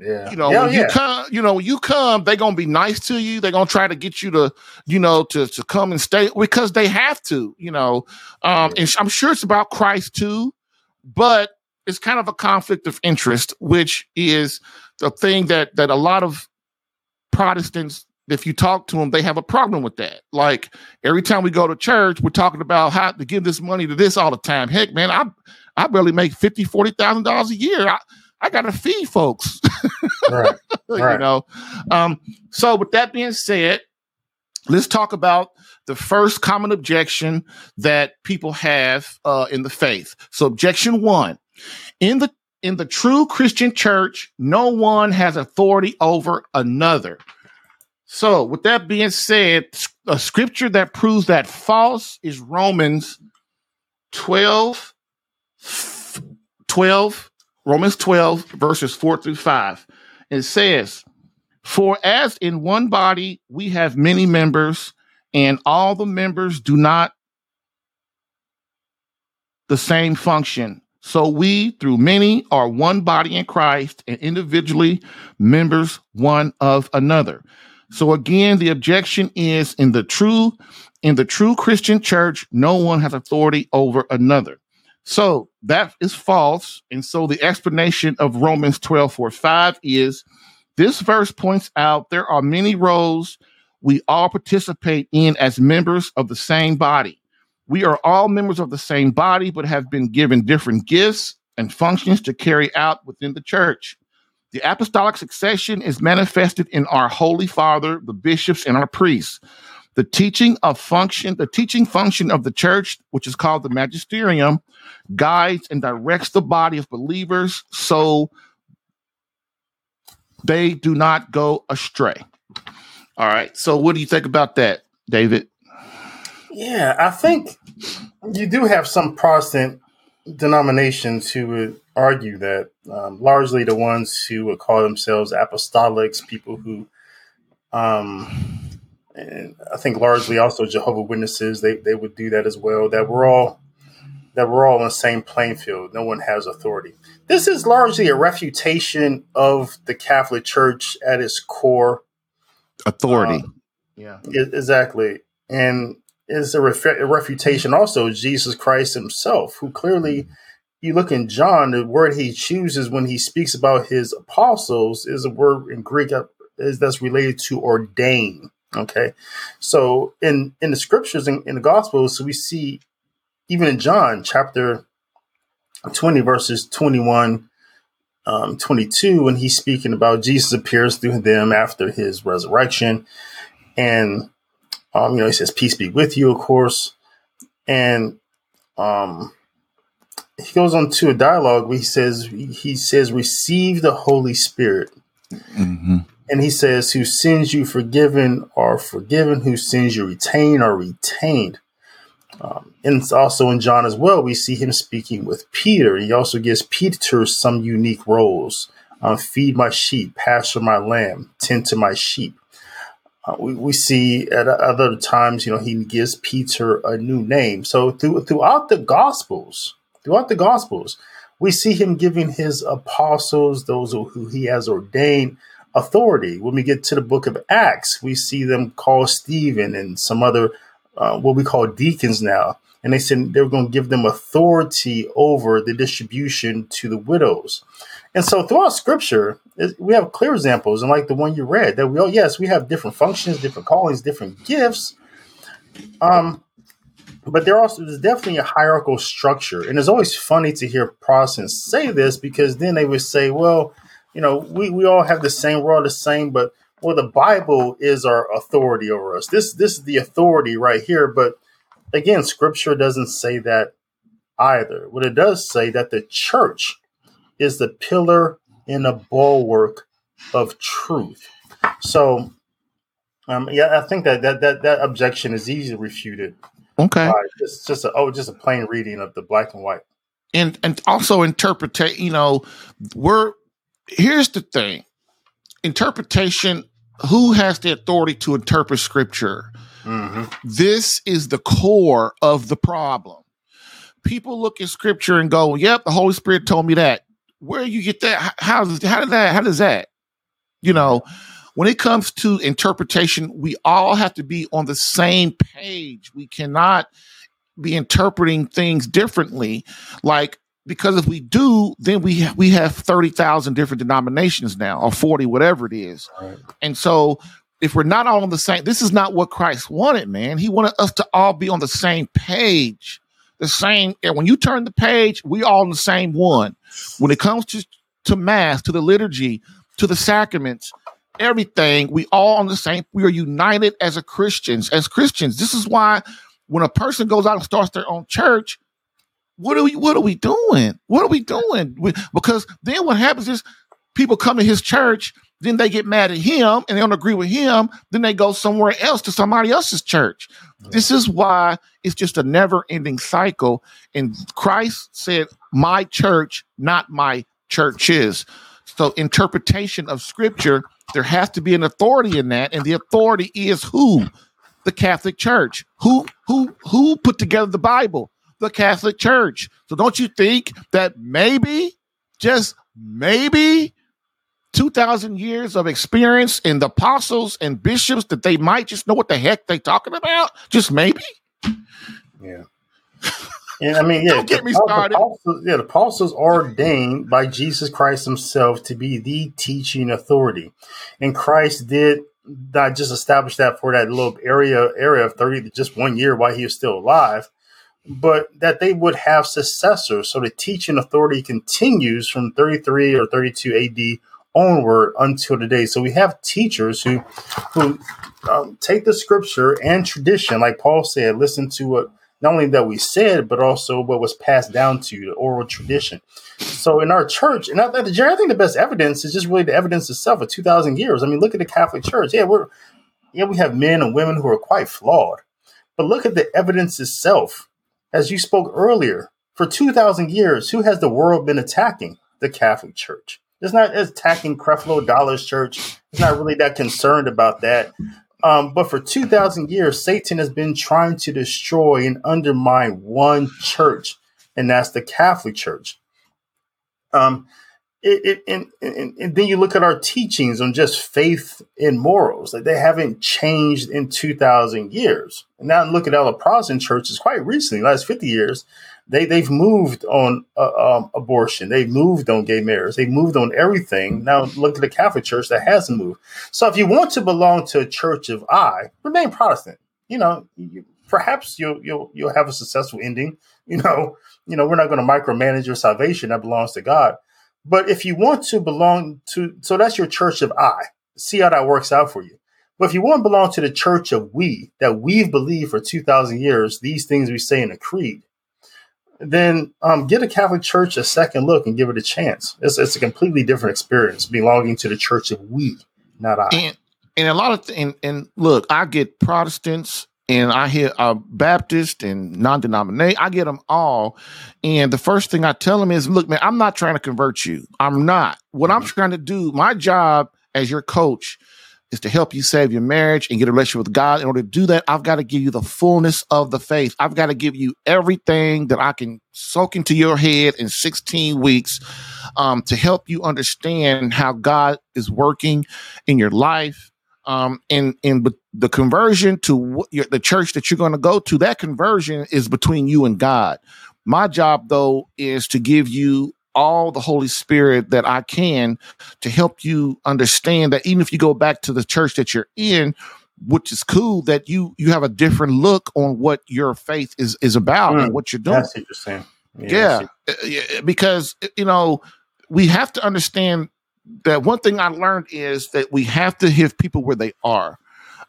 Yeah. You know, yeah, when yeah. you come, you know, when you come, they're gonna be nice to you. They're gonna try to get you to, you know, to to come and stay because they have to, you know. Um, and I'm sure it's about Christ too, but it's kind of a conflict of interest, which is the thing that that a lot of Protestants, if you talk to them, they have a problem with that. Like every time we go to church, we're talking about how to give this money to this all the time. Heck, man, I I barely make fifty, forty thousand dollars a year. I, I gotta feed folks. right. right. You know. Um, so with that being said, let's talk about the first common objection that people have uh, in the faith. So objection one. In the in the true Christian church, no one has authority over another. So, with that being said, a scripture that proves that false is Romans 12, 12, Romans 12, verses 4 through 5. It says, For as in one body we have many members, and all the members do not the same function. So we, through many, are one body in Christ and individually members one of another. So again, the objection is in the true, in the true Christian church, no one has authority over another. So that is false. And so the explanation of Romans 12, 4, 5 is this verse points out there are many roles we all participate in as members of the same body. We are all members of the same body, but have been given different gifts and functions to carry out within the church. The apostolic succession is manifested in our Holy Father, the bishops, and our priests. The teaching of function, the teaching function of the church, which is called the magisterium, guides and directs the body of believers so they do not go astray. All right. So, what do you think about that, David? Yeah, I think you do have some Protestant denominations who would argue that um, largely the ones who would call themselves apostolics, people who, um, and I think largely also Jehovah Witnesses, they, they would do that as well. That we're all that we're all on the same playing field. No one has authority. This is largely a refutation of the Catholic Church at its core. Authority. Um, yeah, exactly, and is a, ref- a refutation also Jesus Christ Himself, who clearly you look in John, the word he chooses when he speaks about his apostles is a word in Greek is that's related to ordain. Okay, so in in the scriptures in, in the Gospels, we see even in John chapter twenty verses twenty one. Um, 22 when he's speaking about Jesus appears through them after his resurrection and um, you know he says peace be with you of course and um, he goes on to a dialogue where he says he says receive the holy spirit. Mm-hmm. and he says who sins you forgiven are forgiven. Who sins you retain are retained. Um, and also in john as well we see him speaking with peter. He also gives peter some unique roles. Um, feed my sheep pasture my lamb tend to my sheep. Uh, we, we see at other times you know he gives peter a new name. So through, throughout the gospels throughout the Gospels, we see him giving his apostles, those who he has ordained, authority. When we get to the book of Acts, we see them call Stephen and some other, uh, what we call deacons now. And they said they were going to give them authority over the distribution to the widows. And so throughout scripture, we have clear examples, and like the one you read, that we, oh, yes, we have different functions, different callings, different gifts. Um, but there also there's definitely a hierarchical structure, and it's always funny to hear Protestants say this because then they would say, "Well, you know, we, we all have the same, we're all the same, but well, the Bible is our authority over us. This this is the authority right here." But again, Scripture doesn't say that either. What it does say that the church is the pillar and a bulwark of truth. So, um, yeah, I think that that that, that objection is easily refuted Okay. Right. It's just a, oh, just a plain reading of the black and white. And and also interpret. You know, we're here's the thing: interpretation. Who has the authority to interpret scripture? Mm-hmm. This is the core of the problem. people look at scripture and go, "Yep, the Holy Spirit told me that." Where you get that? How how did that? How does that? You know, when it comes to interpretation, we all have to be on the same page. We cannot be interpreting things differently. Like because if we do, then we ha- we have thirty thousand different denominations now, or forty, whatever it is. Right. And so, if we're not all on the same, this is not what Christ wanted, man. He wanted us to all be on the same page, the same. And when you turn the page, we all on the same one. When it comes to to mass, to the liturgy, to the sacraments, everything, we all on the same. We are united as a Christians. As Christians, this is why when a person goes out and starts their own church what are we what are we doing? What are we doing? We, because then what happens is people come to his church, then they get mad at him and they don't agree with him, then they go somewhere else to somebody else's church. This is why it's just a never-ending cycle. And Christ said, My church, not my churches. So interpretation of scripture, there has to be an authority in that, and the authority is who? The Catholic Church. Who who who put together the Bible? the Catholic Church. So don't you think that maybe, just maybe, 2,000 years of experience in the apostles and bishops that they might just know what the heck they talking about? Just maybe? Yeah. Yeah, I mean, yeah. Don't get me started. Apostles, yeah, the apostles are ordained by Jesus Christ Himself to be the teaching authority, and Christ did not just establish that for that little area area of thirty, just one year while He was still alive, but that they would have successors. So the teaching authority continues from 33 or 32 AD onward until today. So we have teachers who who um, take the scripture and tradition, like Paul said, listen to what not only that we said, but also what was passed down to you, the oral tradition. So in our church, and I, I think the best evidence is just really the evidence itself of 2,000 years. I mean, look at the Catholic Church. Yeah, we're yeah, we have men and women who are quite flawed, but look at the evidence itself as you spoke earlier, for 2,000 years, who has the world been attacking? The Catholic Church. It's not attacking Creflo Dollar's church. It's not really that concerned about that. Um, but for 2,000 years, Satan has been trying to destroy and undermine one church, and that's the Catholic Church. Um, it, it, and, and, and, then you look at our teachings on just faith and morals, like they haven't changed in 2,000 years. And now look at all the Protestant churches quite recently, last 50 years, they, they've moved on uh, um, abortion. They've moved on gay marriage. They've moved on everything. Now look at the Catholic Church that hasn't moved. So if you want to belong to a church of I, remain Protestant. You know, you, perhaps you'll, you'll, you'll have a successful ending. You know, you know, we're not going to micromanage your salvation. That belongs to God but if you want to belong to, so that's your church of I. See how that works out for you. But if you want to belong to the church of we, that we've believed for 2,000 years, these things we say in the creed, then um, get a Catholic church a second look and give it a chance. It's, it's a completely different experience belonging to the church of we, not I. And, and a lot of, th- and, and look, I get Protestants and I hear uh, Baptist and non-denomination. I get them all, and the first thing I tell them is, "Look, man, I'm not trying to convert you. I'm not. What I'm mm-hmm. trying to do, my job as your coach, is to help you save your marriage and get a relationship with God. In order to do that, I've got to give you the fullness of the faith. I've got to give you everything that I can soak into your head in 16 weeks um, to help you understand how God is working in your li." Um, and and the conversion to the church that you're going to go to, that conversion is between you and God. My job, though, is to give you all the Holy Spirit that I can to help you understand that even if you go back to the church that you're in, which is cool, that you you have a different look on what your faith is is about mm, and what you're doing. That's interesting. Yeah, yeah, uh, because you know we have to understand that one thing I learned is that we have to hit people where they are.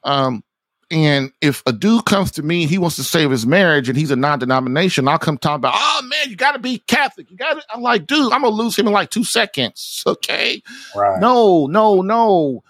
Um, and if a dude comes to me, he wants to save his marriage and he's a non-denomination, I'll come talk about, oh man, you gotta be Catholic. You gotta I'm like, dude, I'm gonna lose him in like two seconds. Okay. Right. No, no, no.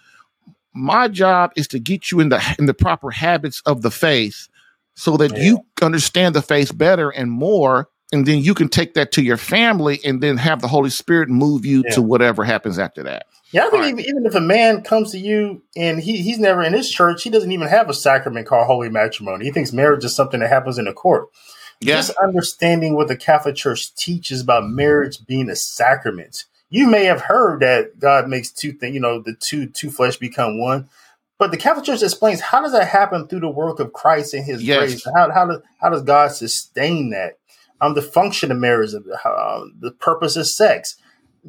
My job is to get you in the in the proper habits of the faith so that yeah. you understand the faith better and more and then you can take that to your family and then have the Holy Spirit move you yeah. to whatever happens after that. Yeah, I think right. even, even, if a man comes to you and he, he's never in his church, he doesn't even have a sacrament called holy matrimony. He thinks marriage is something that happens in a court. Yeah. Just understanding what the Catholic Church teaches about marriage being a sacrament. You may have heard that God makes two things, you know, the two two flesh become one. But the Catholic Church explains how does that happen through the work of Christ and His Yes. grace? How, how does how does God sustain that? Um, the function of marriage, uh, the purpose of sex,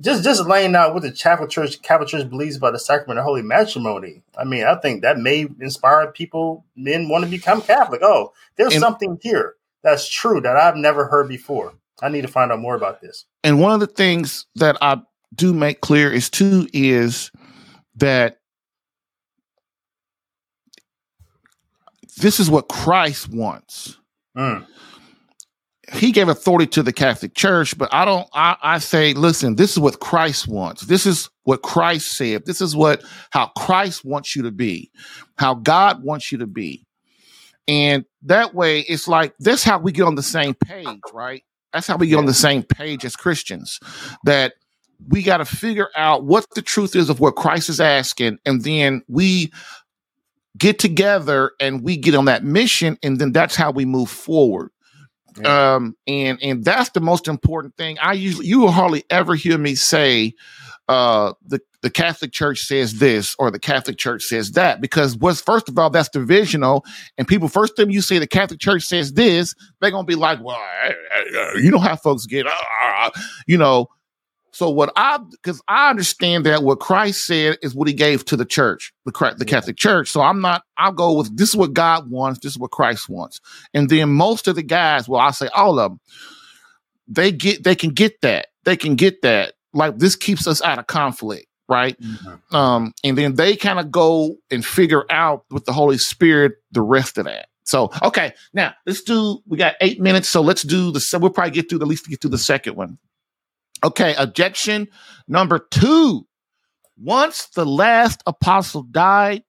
just just laying out what the Catholic Church Catholic Church believes about the sacrament of holy matrimony. I mean, I think that may inspire people, men want to become Catholic. Oh, there's And- something here that's true that I've never heard before. I need to find out more about this. And one of the things that I do make clear is too is that this is what Christ wants. Mm, He gave authority to the Catholic Church, but I don't. I, I say, listen, this is what Christ wants. This is what Christ said. This is what how Christ wants you to be, how God wants you to be, and that way, it's like that's how we get on the same page, right? That's how we get on the same page as Christians. That we got to figure out what the truth is of what Christ is asking, and then we get together and we get on that mission, and then that's how we move forward. Um, and and that's the most important thing. I usually you will hardly ever hear me say uh the the Catholic Church says this or the Catholic Church says that because what's first of all that's divisional and people first time you say the Catholic Church says this they're gonna be like well eh, eh, you know how folks get uh, you know so what I because I understand that what Christ said is what He gave to the church, the the Catholic Church. So I'm not. I'll go with this is what God wants. This is what Christ wants. And then most of the guys, well, I say all of them, they get they can get that. They can get that. Like this keeps us out of conflict, right? Mhm. Um, and then they kind of go and figure out with the Holy Spirit the rest of that. So okay, now let's do. We got eight minutes, so let's do the. We'll probably get through the at least get through the second one. Okay, objection number two. Once the last apostle died,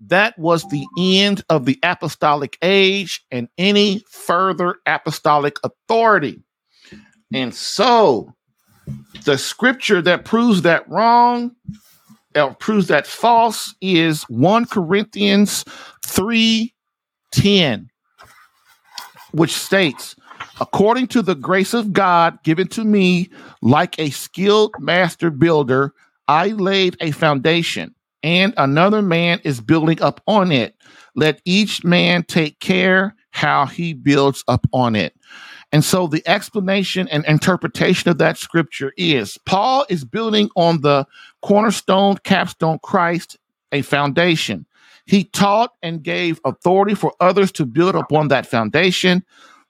that was the end of the apostolic age and any further apostolic authority. And so the scripture that proves that wrong or proves that false is 1 Corinthians 3:10 which states according to the grace of God given to me like a skilled master builder I laid a foundation and another man is building up on it let each man take care how he builds up on it and so the explanation and interpretation of that scripture is Paul is building on the cornerstone, capstone Christ, a foundation. He taught and gave authority for others to build upon that foundation.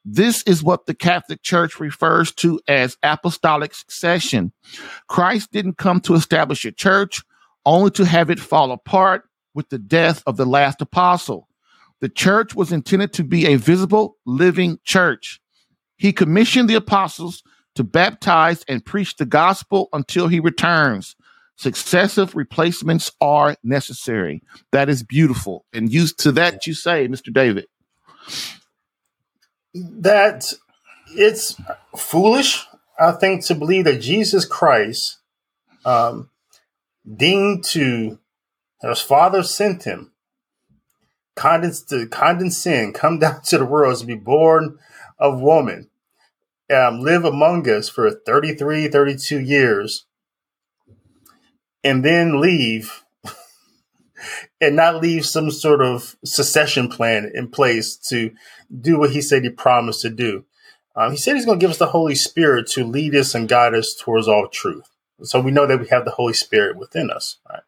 This is what the Catholic Church refers to as apostolic succession. Christ didn't come to establish a church, only to have it fall apart with the death of the last apostle. The church was intended to be a visible, living church. He commissioned the apostles to baptize and preach the gospel until he returns. Successive replacements are necessary. That is beautiful. And used to that you say, Mr. David. That it's foolish, I think, to believe that Jesus Christ um, deemed to his Father sent him, condens to condescend, come down to the world to be born of woman, um, live among us for 33, 32 years, and then leave. And not leave some sort of secession plan in place to do what he said he promised to do. Um, he said he's going to give us the Holy Spirit to lead us and guide us towards all truth. So we know that we have the Holy Spirit within us, right?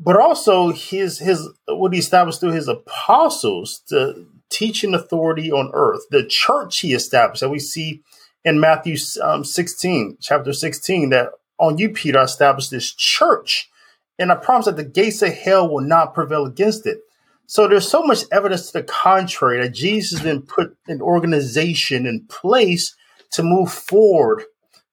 But also his his what he established through his apostles, the teaching authority on earth, the church he established that we see in Matthew um, 16, chapter 16, that on you, Peter, I established this church, and I promise that the gates of hell will not prevail against it. So there's so much evidence to the contrary that Jesus has been put an organization in place to move forward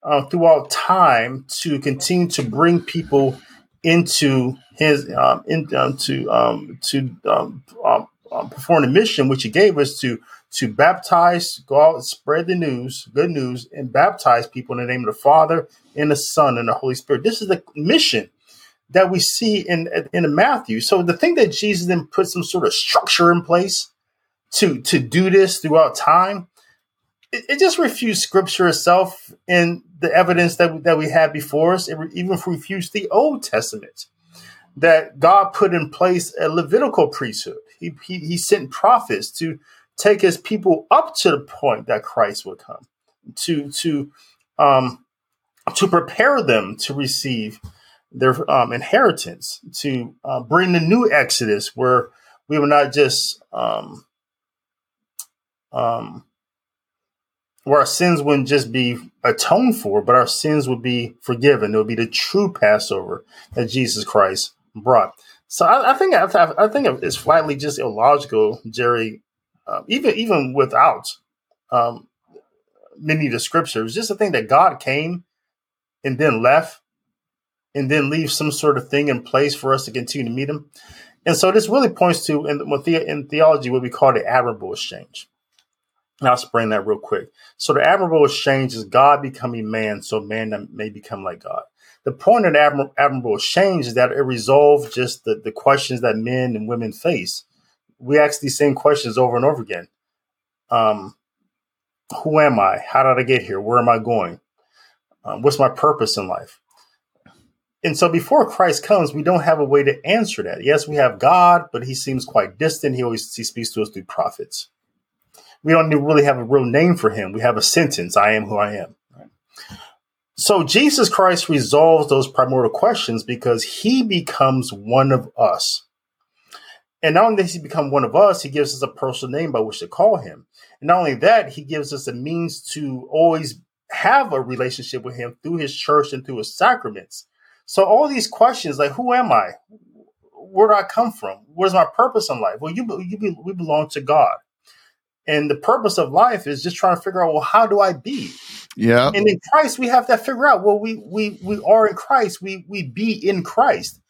uh, throughout time to continue to bring people into his um, in, um, to um, to um, um, um, perform the mission which he gave us to to baptize, go out, spread the news, good news, and baptize people in the name of the Father and the Son and the Holy Spirit. This is the mission that we see in in Matthew. So the thing that Jesus then put some sort of structure in place to to do this throughout time, it, it just refutes Scripture itself and the evidence that we, that we had before us. It re, even refutes the Old Testament that God put in place a Levitical priesthood. He, he, he sent prophets to take his people up to the point that Christ would come, to to um, to prepare them to receive their um, inheritance, to uh, bring the new Exodus, where we will not just um, um, where our sins wouldn't just be atoned for, but our sins would be forgiven. It would be the true Passover that Jesus Christ brought. So I, I think I, I, think it's flatly just illogical, Jerry. Uh, even even without um, many of the scriptures, just to thing that God came and then left, and then leave some sort of thing in place for us to continue to meet Him. And so this really points to in, in theology what we call the admirable exchange. And I'll explain that real quick. So the admirable exchange is God becoming man, so man may become like God. The point of the admir- admirable exchange is that it resolves just the, the questions that men and women face. We ask these same questions over and over again. Um, who am I? How did I get here? Where am I going? Um, what's my purpose in life? And so before Christ comes, we don't have a way to answer that. Yes, we have God, but he seems quite distant. He always he speaks to us through prophets we don't really have a real name for him. We have a sentence, I am who I am. So Jesus Christ resolves those primordial questions because he becomes one of us. And not only does he become one of us, he gives us a personal name by which to call him. And not only that, he gives us a means to always have a relationship with him through his church and through his sacraments. So all these questions, like who am I? Where do I come from? Where's my purpose in life? Well, you, you we belong to God. And the purpose of life is just trying to figure out, well, how do I be? Yeah. And in Christ, we have to figure out, well, we we we are in Christ. We we be in Christ.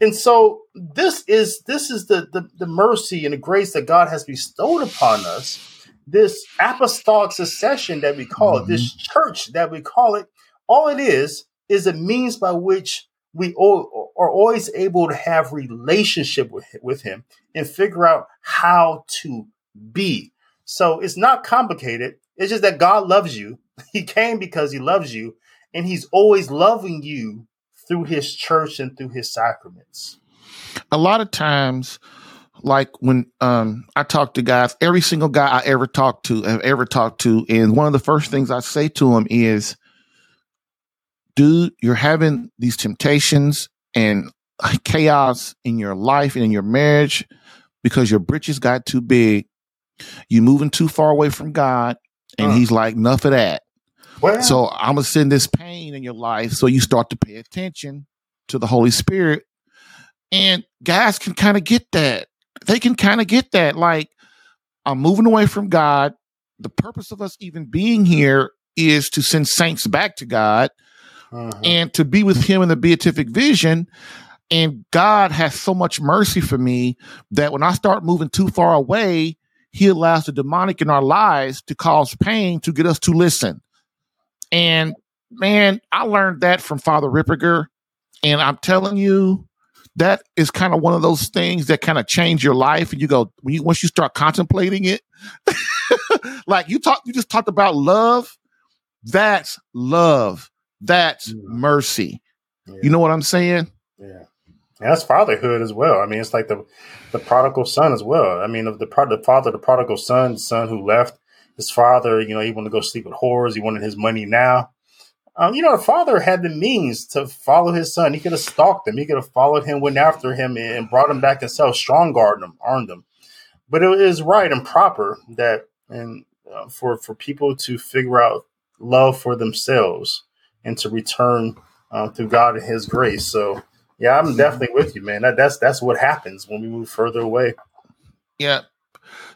And so this is this is the the, the mercy and the grace that God has bestowed upon us. This apostolic succession that we call mm-hmm. it, this church that we call it, all it is is a means by which we all are always able to have relationship with, with him and figure out how to be so it's not complicated. It's just that God loves you. He came because he loves you, and he's always loving you through his church and through his sacraments. A lot of times, like when um, I talk to guys, every single guy I ever talked to, have ever talked to, and one of the first things I say to them is, dude, you're having these temptations and chaos in your life and in your marriage because your britches got too big You're moving too far away from God. And uh. he's like, enough of that. Well, so I'm gonna send this pain in your life so you start to pay attention to the Holy Spirit. And guys can kind of get that. They can kind of get that. Like, I'm moving away from God. The purpose of us even being here is to send saints back to God uh-huh. and to be with Him in the beatific vision. And God has so much mercy for me that when I start moving too far away, he allows the demonic in our lives to cause pain to get us to listen. And man, I learned that from Father Ripperger. And I'm telling you, that is kind of one of those things that kind of change your life. And you go, when you, once you start contemplating it, like you talk, you just talked about love. That's love. That's mercy. Yeah. You know what I'm saying? Yeah. And that's fatherhood as well. I mean, it's like the the prodigal son as well. I mean, the, the father, the prodigal son, the son who left his father. You know, he wanted to go sleep with whores. He wanted his money now. Um, you know, the father had the means to follow his son. He could have stalked him. He could have followed him, went after him, and brought him back himself, strong guarded him, armed him. But it is right and proper that, and uh, for for people to figure out love for themselves and to return uh, through God and His grace. So yeah, I'm definitely with you, man. That, that's that's what happens when we move further away. Yeah.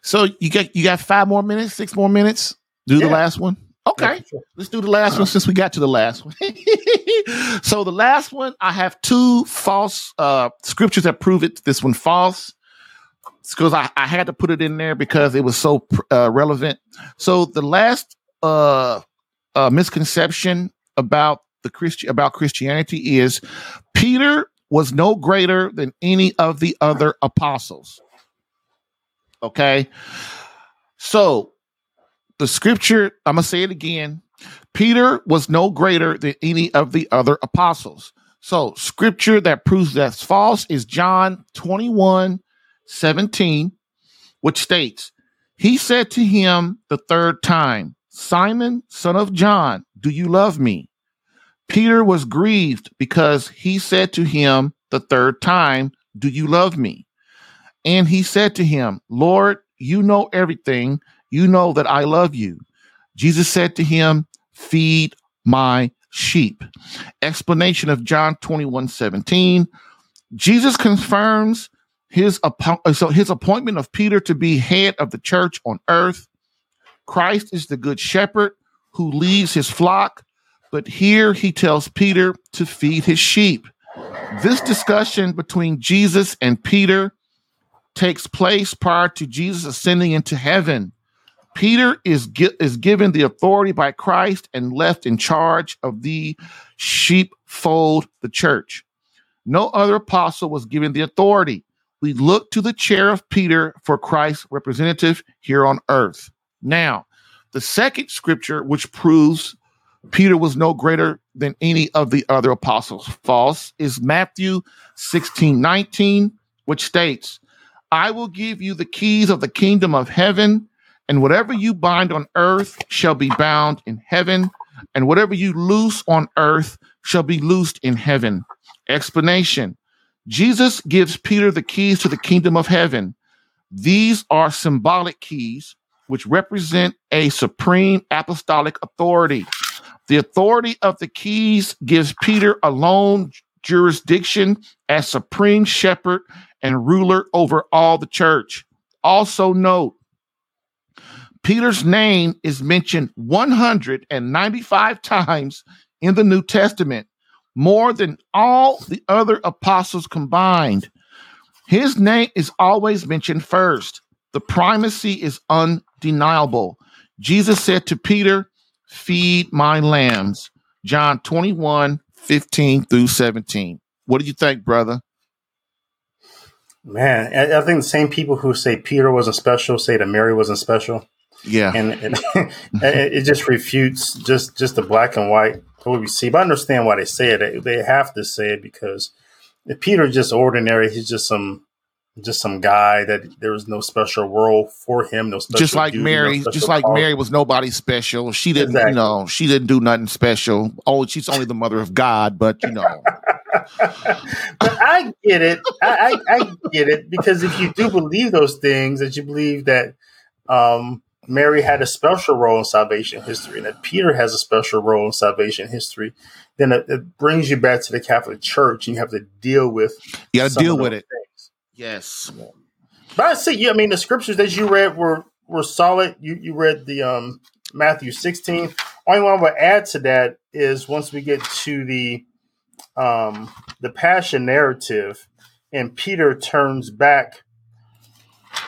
So you got you got five more minutes, six more minutes. Do yeah. the last one. Okay, yeah, sure. let's do the last one since we got to the last one. so the last one, I have two false uh, scriptures that prove it. This one false because I, I had to put it in there because it was so uh, relevant. So the last uh, uh, misconception about the Christian about Christianity is Peter was no greater than any of the other apostles. Okay. So the scripture, I'm going to say it again. Peter was no greater than any of the other apostles. So, scripture that proves that's false is John 21 17, which states, He said to him the third time, Simon, son of John, do you love me? Peter was grieved because he said to him the third time, Do you love me? And he said to him, Lord, you know everything. You know that I love you. Jesus said to him, Feed my sheep. Explanation of John 21 17. Jesus confirms his, so his appointment of Peter to be head of the church on earth. Christ is the good shepherd who leads his flock, but here he tells Peter to feed his sheep. This discussion between Jesus and Peter takes place prior to Jesus ascending into heaven. Peter is, is given the authority by Christ and left in charge of the sheepfold, the church. No other apostle was given the authority. We look to the chair of Peter for Christ's representative here on earth. Now, the second scripture, which proves Peter was no greater than any of the other apostles, false, is Matthew 16 19, which states, I will give you the keys of the kingdom of heaven, and whatever you bind on earth shall be bound in heaven, and whatever you loose on earth shall be loosed in heaven. Explanation Jesus gives Peter the keys to the kingdom of heaven. These are symbolic keys which represent a supreme apostolic authority. The authority of the keys gives Peter alone jurisdiction as supreme shepherd and ruler over all the church. Also, note Peter's name is mentioned 195 times in the New Testament, more than all the other apostles combined. His name is always mentioned first. The primacy is undeniable. Jesus said to Peter, Feed my lambs. John 21, 15 through 17. What do you think, brother? Man, I, I, think the same people who say Peter wasn't special say that Mary wasn't special. Yeah, and, and it just refutes just just the black and white what we see. But I understand why they say it. They have to say it because if Peter is just ordinary, he's just some just some guy that there was no special role for him. No special just like duty, Mary, no just like power. Mary was nobody special. She didn't, exactly. you know, she didn't do nothing special. Oh, she's only the mother of God, but you know. but I get it. I, I, I, get it because if you do believe those things, that you believe that um, Mary had a special role in salvation history and that Peter has a special role in salvation history, then it, it brings you back to the Catholic Church and you have to deal with. You got to deal with it. Things. Yes. But I see. I mean, the scriptures that you read were were solid. You you read the um, Matthew sixteen. Only one I would add to that is once we get to the um, the passion narrative, and Peter turns back.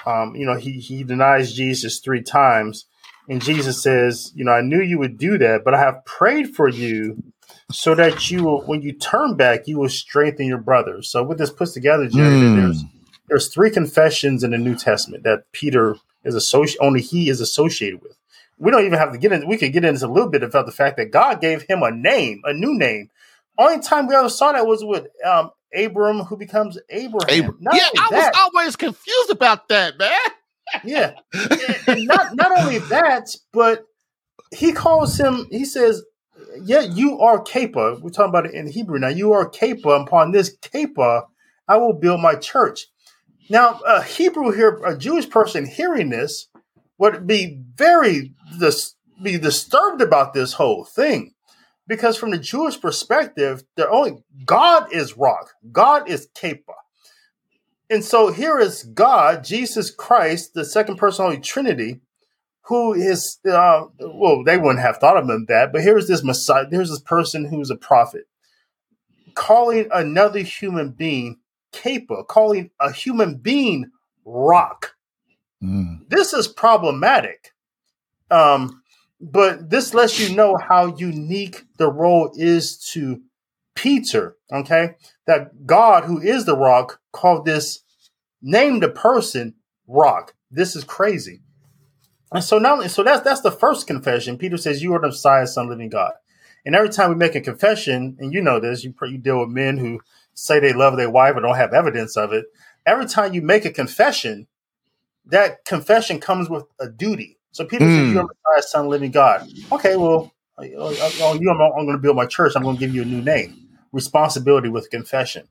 Um, you know, he he denies Jesus three times, and Jesus says, "You know, I knew you would do that, but I have prayed for you." So that you will, when you turn back, you will strengthen your brothers. So, with this puts together, Jerry, mm. there's there's three confessions in the New Testament that Peter is associated only he is associated with. We don't even have to get into we could get into a little bit about the fact that God gave him a name, a new name. Only time we ever saw that was with um, Abram, who becomes Abraham. yeah, I that, was always confused about that, man. yeah, and not not only that, but he calls him. He says, "Yeah, you are Kepha." We're talking about it in Hebrew now. You are Kepha. Upon this Kepha, I will build my church. Now, a Hebrew here, a Jewish person hearing this would be very dis- be disturbed about this whole thing, because from the Jewish perspective, the only God is rock, God is Kepha, and so here is God, Jesus Christ, the second person Holy Trinity, who is uh, well, they wouldn't have thought of him that, but here's this Messiah, here's this person who's a prophet, calling another human being Kepha, calling a human being rock. Mm. This is problematic. Um, but this lets you know how unique the role is to Peter. Okay. That God, who is the rock, called this, named the person rock. this is crazy. And so now, so that's that's the first confession. Peter says, "You are the Messiah, Son, of living God." And every time we make a confession, and you know this, you you deal with men who say they love their wife but don't have evidence of it. Every time you make a confession, that confession comes with a duty. So Peter mm. says, "You are Messiah, Son, of living God." Okay, well, you, I'm, I'm going to build my church. I'm going to give you a new name. Responsibility with confession.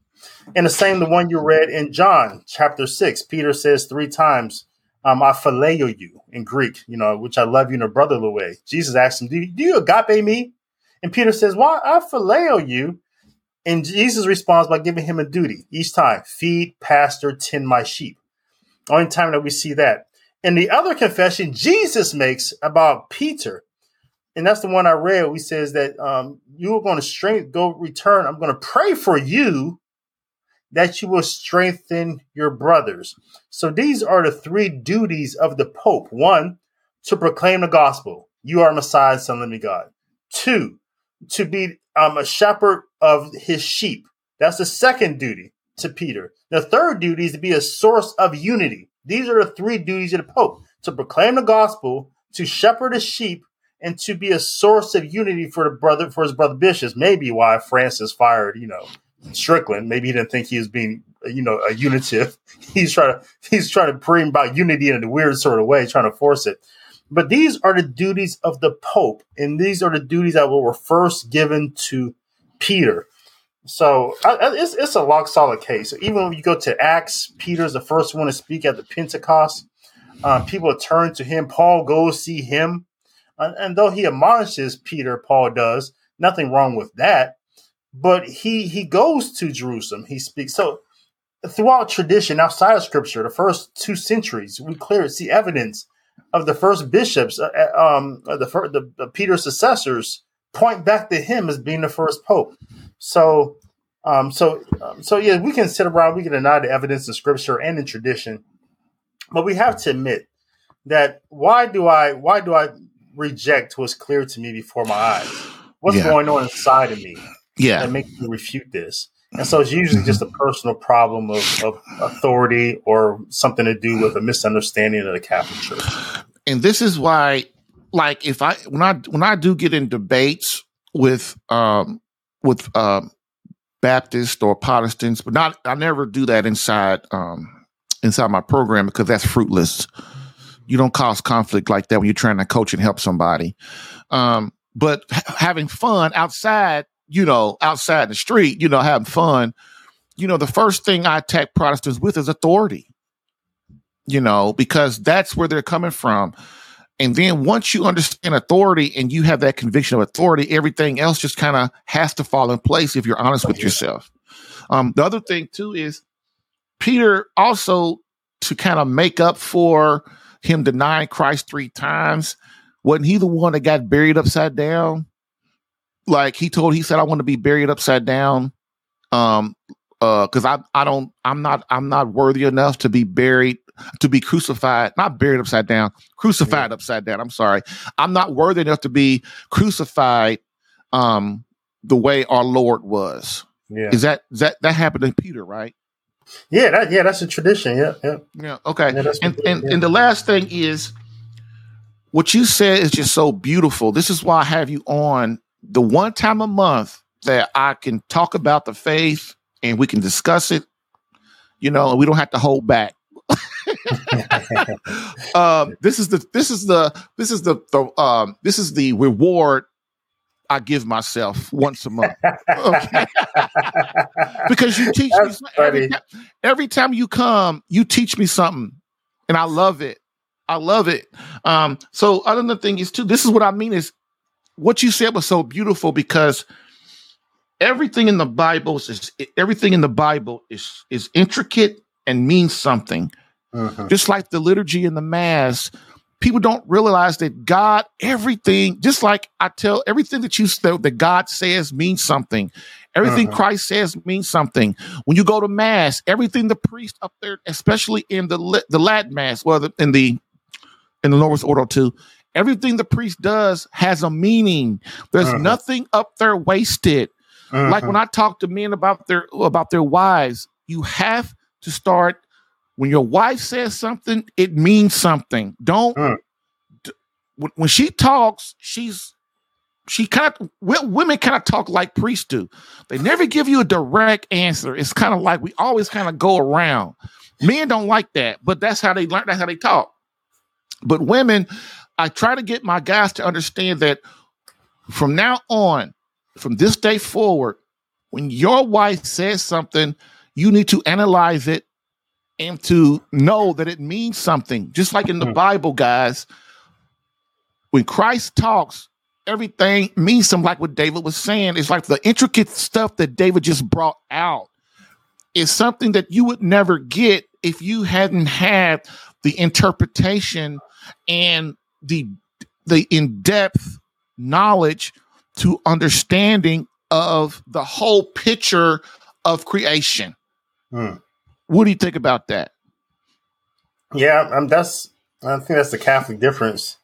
And the same, the one you read in John chapter six. Peter says three times, um, I phileo you in Greek, you know, which I love you in a brotherly way. Jesus asked him, do you, do you agape me? And Peter says, Why I phileo you? And Jesus responds by giving him a duty each time feed, pastor, tend my sheep. Only time that we see that. And the other confession Jesus makes about Peter, and that's the one I read, he says that um, you are going to strength, go return. I'm going to pray for you that you will strengthen your brothers. So these are the three duties of the Pope. One, to proclaim the gospel. You are Messiah, Son of the God. Two, to be um, a shepherd of his sheep. That's the second duty to Peter. The third duty is to be a source of unity. These are the three duties of the Pope to proclaim the gospel, to shepherd the sheep, and to be a source of unity for the brother for his brother bishops. Maybe why Francis fired, you know, Strickland. Maybe he didn't think he was being, you know, a unitive. He's trying to he's trying to bring about unity in a weird sort of way, trying to force it. But these are the duties of the Pope, and these are the duties that were first given to Peter. So it's, it's a lock solid case. Even when you go to Acts, Peter's the first one to speak at the Pentecost. Um, people turn to him. Paul goes see him. And, and though he admonishes Peter, Paul does, nothing wrong with that. But he he goes to Jerusalem. He speaks. So throughout tradition, outside of scripture, the first two centuries, we clearly see evidence of the first bishops, uh, uh um, the, the, the Peter's successors, point back to him as being the first pope. So, um, so, um, so yeah, we can sit around, we can deny the evidence in scripture and in tradition, but we have to admit that why do I why do I reject what's clear to me before my eyes? What's yeah. going on inside of me? Yeah, that makes me refute this. And so it's usually just a personal problem of, of, authority or something to do with a misunderstanding of the Catholic Church. And this is why, like, if I when I when I do get in debates with um with um Baptists or Protestants, but not I never do that inside um inside my program because that's fruitless. You don't cause conflict like that when you're trying to coach and help somebody. Um, but ha- having fun outside you know, outside the street, you know, having fun, you know, the first thing I attack Protestants with is authority, you know, because that's where they're coming from. And then once you understand authority and you have that conviction of authority, everything else just kind of has to fall in place if you're honest with yourself. Um, the other thing too is Peter also to kind of make up for him denying Christ three times, wasn't he the one that got buried upside down? like he told he said I want to be buried upside down um uh cuz I I don't I'm not I'm not worthy enough to be buried to be crucified not buried upside down crucified yeah. upside down I'm sorry. I'm not worthy enough to be crucified um the way our Lord was. Yeah. Is that is that that happened to Peter right? Yeah that yeah that's a tradition yeah yeah. Yeah okay. Yeah, and and, yeah. and the last thing is what you said is just so beautiful. This is why I have you on the one time a month that I can talk about the faith and we can discuss it, you know, and we don't have to hold back. um, this is the this is the this is the, the um this is the reward I give myself once a month. Okay. because you teach That's me every, every time you come, you teach me something and I love it. I love it. Um, so other thing is too, this is what I mean is what you said was so beautiful because everything in the Bible is everything in the Bible is is intricate and means something. Uh-huh. Just like the liturgy and the mass, people don't realize that God, everything, just like I tell everything that you that God says means something. Everything uh-huh. Christ says means something. When you go to mass, everything the priest up there, especially in the the Latin mass, well, in the in the Novus Ordo too, Everything the priest does has a meaning. There's uh-huh. nothing up there wasted. Uh-huh. Like when I talk to men about their about their wives, you have to start when your wife says something, it means something. Don't Mm. d- when, when she talks, she's she kind of women kind of talk like priests do. They never give you a direct answer. It's kind of like we always kind of go around. Men don't like that, but that's how they learn. That's how they talk. But women, I try to get my guys to understand that from now on, from this day forward, when your wife says something, you need to analyze it and to know that it means something. Just like in the Hmm. Bible, guys, when Christ talks, everything means something like what David was saying. It's like the intricate stuff that David just brought out is something that you would never get if you hadn't had the interpretation and the the in-depth knowledge to understanding of the whole picture of creation. Hmm. What do you think about that? Yeah, um, that's I think that's the Catholic difference.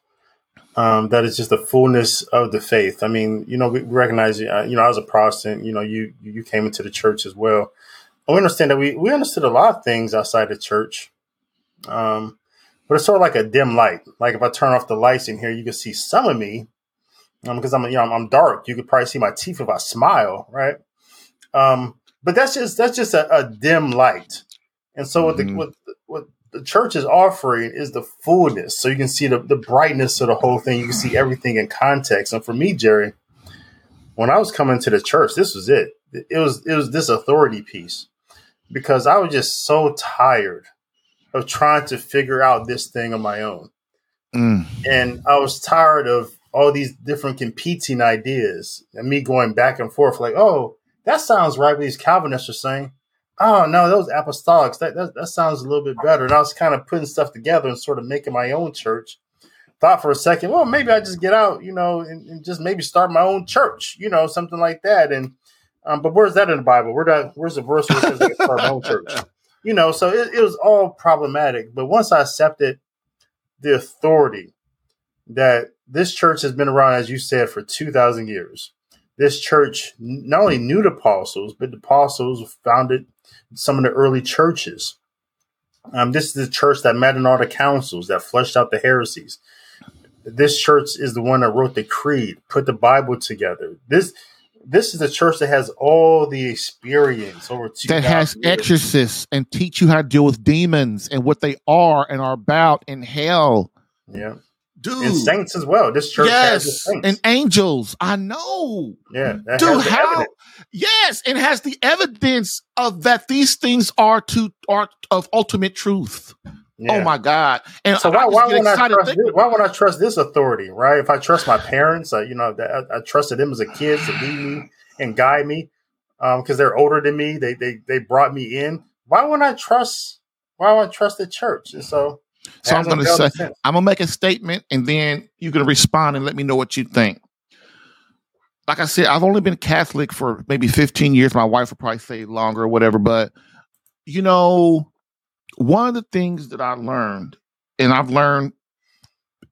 Um, that is just the fullness of the faith. I mean, you know, we recognize, uh, you know, I was a Protestant. You know, you you came into the church as well. And we understand that we we understood a lot of things outside the church, um, but it's sort of like a dim light. Like if I turn off the lights in here, you can see some of me because I'm you know I'm, I'm dark. You could probably see my teeth if I smile, right? Um, but that's just that's just a, a dim light. And so what the Mhm. what what the church is offering is the fullness, so you can see the, the brightness of the whole thing. You can see everything in context. And for me, Jerry, when I was coming to the church, this was it. It was it was this authority piece because I was just so tired of trying to figure out this thing on my own Mm. and I was tired of all these different competing ideas and me going back and forth like, oh, that sounds right what these Calvinists are saying. Oh no, those apostolics, that, that that sounds a little bit better. And I was kind of putting stuff together and sort of making my own church. Thought for a second, well, maybe I just get out, you know, and, and just maybe start my own church, you know, something like that. And um, but where's that in the Bible? Where that where's the verse where it says I can start my own church? You know, so it, it was all problematic. But once I accepted the authority that this church has been around, as you said, for 2,000 years. This church not only knew the apostles, but the apostles founded some of the early churches. Um, this is the church that met in all the councils, that flushed out the heresies. This church is the one that wrote the creed, put the Bible together. This this is the church that has all the experience over 2,000 That has years. exorcists and teach you how to deal with demons and what they are and are about in hell. Yeah. Dude. And saints as well. This church has yes. saints. And angels. I know. yeah. Dude, how? evidence. Yes, and has the evidence of that these things are to are of ultimate truth. Yeah. Oh my God! And So why, why wouldn't I trust this, why would I trust this authority, right? If I trust my parents, uh, you know, that I, I trusted them as a kid to lead me and guide me because they're older than me. They, they they brought me in. Why wouldn't I trust? Why would I trust the church? And so, So I'm going to say, sense. I'm going to make a statement and then you can respond and let me know what you think. Like I said, I've only been Catholic for maybe 15 years. My wife will probably say longer or whatever. But, you know, one of the things that I learned, and I've learned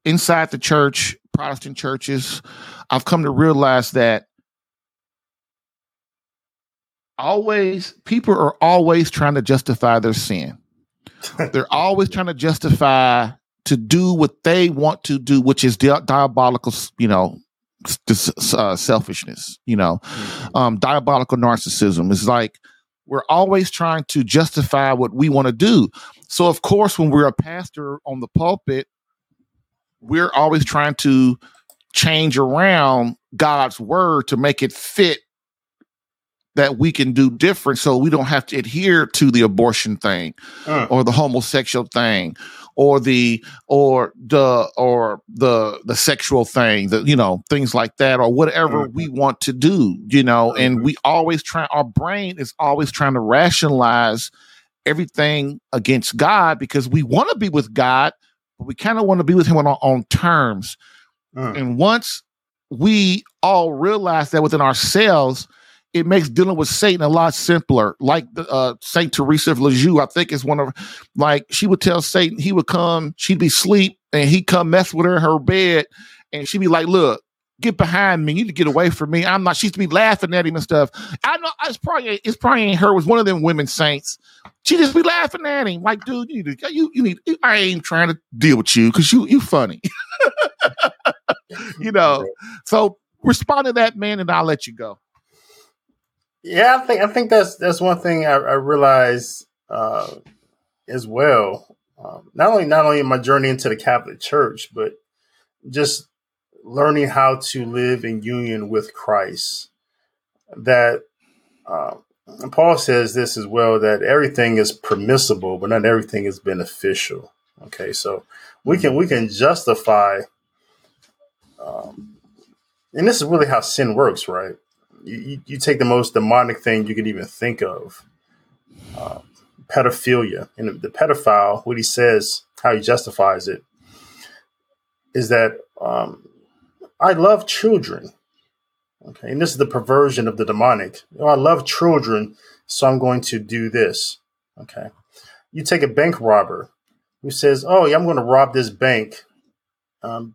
inside the church, Protestant churches, I've come to realize that always, people are always trying to justify their sin they're always trying to justify to do what they want to do, which is di- diabolical, you know, uh, selfishness, you know, um, diabolical narcissism. It's like we're always trying to justify what we want to do. So, of course, when we're a pastor on the pulpit, we're always trying to change around God's word to make it fit that we can do different so we don't have to adhere to the abortion thing Mm. or the homosexual thing or the or the or the the sexual thing the you know things like that or whatever Mhm. we want to do you know and Mhm. we always try our brain is always trying to rationalize everything against god because we want to be with god but we kind of want to be with him on our own terms Mm. and once we all realize that within ourselves, it makes dealing with Satan a lot simpler. Like the uh, Saint Teresa of Lisieux, I think is one of like she would tell Satan he would come, she'd be asleep, and he'd come mess with her in her bed, and she'd be like, "Look, get behind me. You need to get away from me. I'm not. She used to be laughing at him and stuff. I know it's probably it's probably ain't her. It was one of them women saints. She just be laughing at him like, dude, you need to you you need. I ain't trying to deal with you because you you funny. you know. So respond to that man, and I'll let you go. Yeah, I think I think that's that's one thing I, I uh, as well. Um, not only not only in my journey into the Catholic Church, but just learning how to live in union with Christ. That uh, Paul says this as well that everything is permissible, but not everything is beneficial. Okay, so we can we can justify, um, and this is really how sin works, right? You, you take the most demonic thing you could even think of, uh, pedophilia, and the pedophile. What he says, how he justifies it, is that um, I love children. Okay, and this is the perversion of the demonic. Oh, I love children, so I'm going to do this. Okay, you take a bank robber who says, "Oh, yeah, I'm going to rob this bank," um,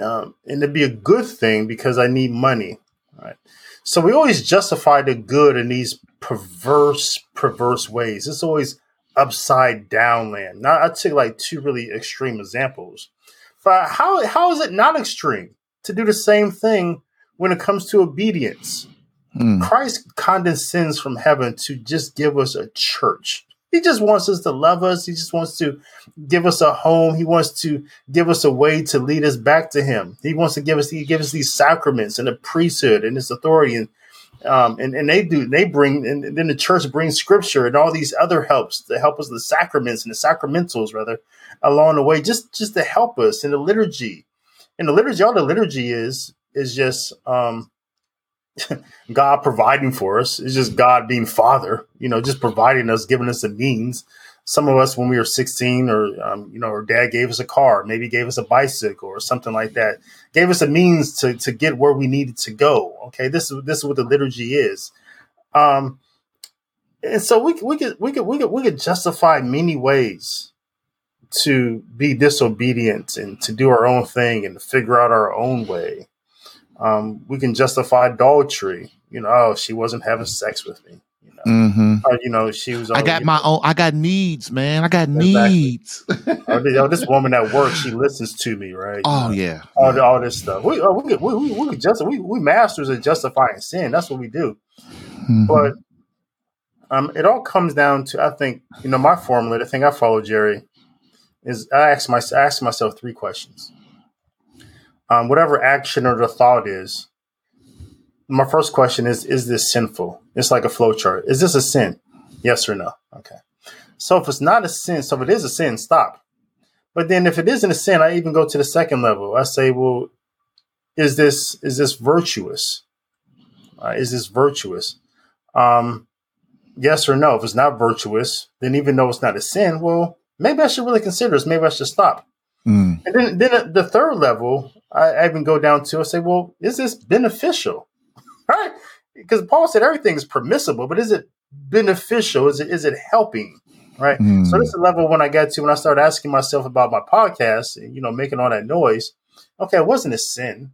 um, and it'd be a good thing because I need money. Right. So we always justify the good in these perverse, perverse ways. It's always upside down land. Now I took like two really extreme examples. But how how is it not extreme to do the same thing when it comes to obedience? Hmm. Christ condescends from heaven to just give us a church. He just wants us to love us. He just wants to give us a home. He wants to give us a way to lead us back to Him. He wants to give us he gives us these sacraments and the priesthood and this authority and um, and, and they do they bring and then the church brings scripture and all these other helps to help us the sacraments and the sacramentals rather along the way just just to help us in the liturgy and the liturgy all the liturgy is is just um god providing for us. It's just god being father you know just providing us giving us the means. Some of us when we were 16 or um, you know our dad gave us a car maybe gave us a bicycle or something like that gave us a means to, to get where we needed to go. Okay this is this is what the liturgy is. Um and so we, we could we could we could we could justify many ways to be disobedient and to do our own thing and to figure out our own way. Um, we can justify adultery. You know, oh, she wasn't having sex with me. You know, mm-hmm. or, you know she was. I got my own. I got needs, man. I got exactly. needs. oh, this woman at work, she listens to me, right? Oh you know, yeah, all, all this stuff. We oh, we we we, we just we we masters of justifying sin. That's what we do. Mm-hmm. But um, it all comes down to I think you know my formula. The thing I follow, Jerry, is I ask my I ask myself three questions. Um, whatever action or the thought is, my first question is: Is this sinful? It's like a flow chart. Is this a sin? Yes or no? Okay. So if it's not a sin, so if it is a sin, stop. But then if it isn't a sin, I even go to the second level. I say, well, is this is this virtuous? Uh, is this virtuous? Um, yes or no. If it's not virtuous, then even though it's not a sin, well, maybe I should really consider this. Maybe I should stop. Mm. And then, then the third level, I, I even go down to I say, well, is this beneficial? right? Because Paul said everything is permissible, but is it beneficial? Is it is it helping? Right. Mm. So this is the level when I got to when I started asking myself about my podcast, you know, making all that noise. Okay, it wasn't a sin.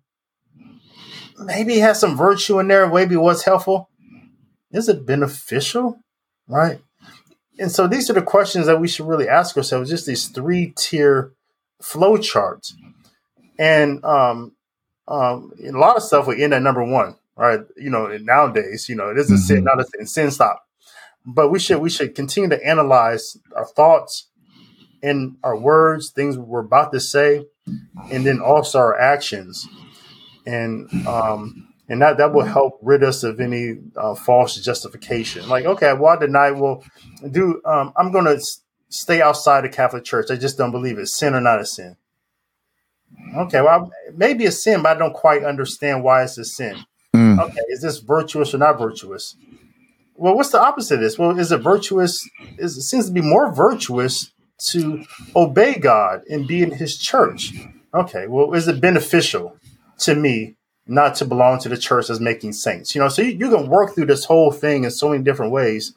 Maybe it has some virtue in there. Maybe it was helpful. Is it beneficial? Right and so these are the questions that we should really ask ourselves just these three tier flow charts and um, um, a lot of stuff will end at number one right you know nowadays you know it is a mm-hmm. sin not a sin sin stop but we should we should continue to analyze our thoughts and our words things we're about to say and then also our actions and um and that that will help rid us of any uh, false justification. Like, okay, well, I deny. Well, do um, I'm going to stay outside the Catholic Church. I just don't believe it's sin or not a sin. Okay, well, maybe a sin, but I don't quite understand why it's a sin. Mm. Okay, is this virtuous or not virtuous? Well, what's the opposite of this? Well, is it virtuous? Is it seems to be more virtuous to obey God and be in His church? Okay, well, is it beneficial to me not to belong to the church as making saints. You know, so you, you, can work through this whole thing in so many different ways.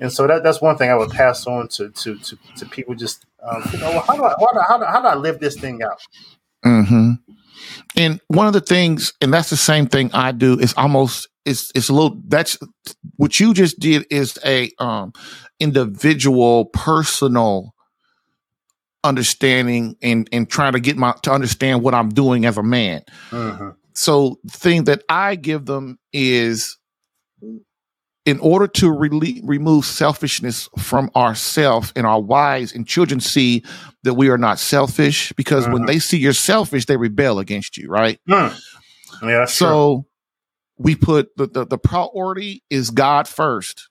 And so that, that's one thing I would pass on to to to, to people. Just um, you know, how do I how do, how do, how do I live this thing out? Mm-hmm. And one of the things, and that's the same thing I do, is almost it's it's a little that's what you just did is a um individual personal understanding and and trying to get my to understand what I'm doing as a man. Mm-hmm. So thing that I give them is in order to re- remove selfishness from ourselves and our wives and children see that we are not selfish because mm-hmm. when they see you're selfish they rebel against you right mm. yeah so true. we put the, the, the priority is god first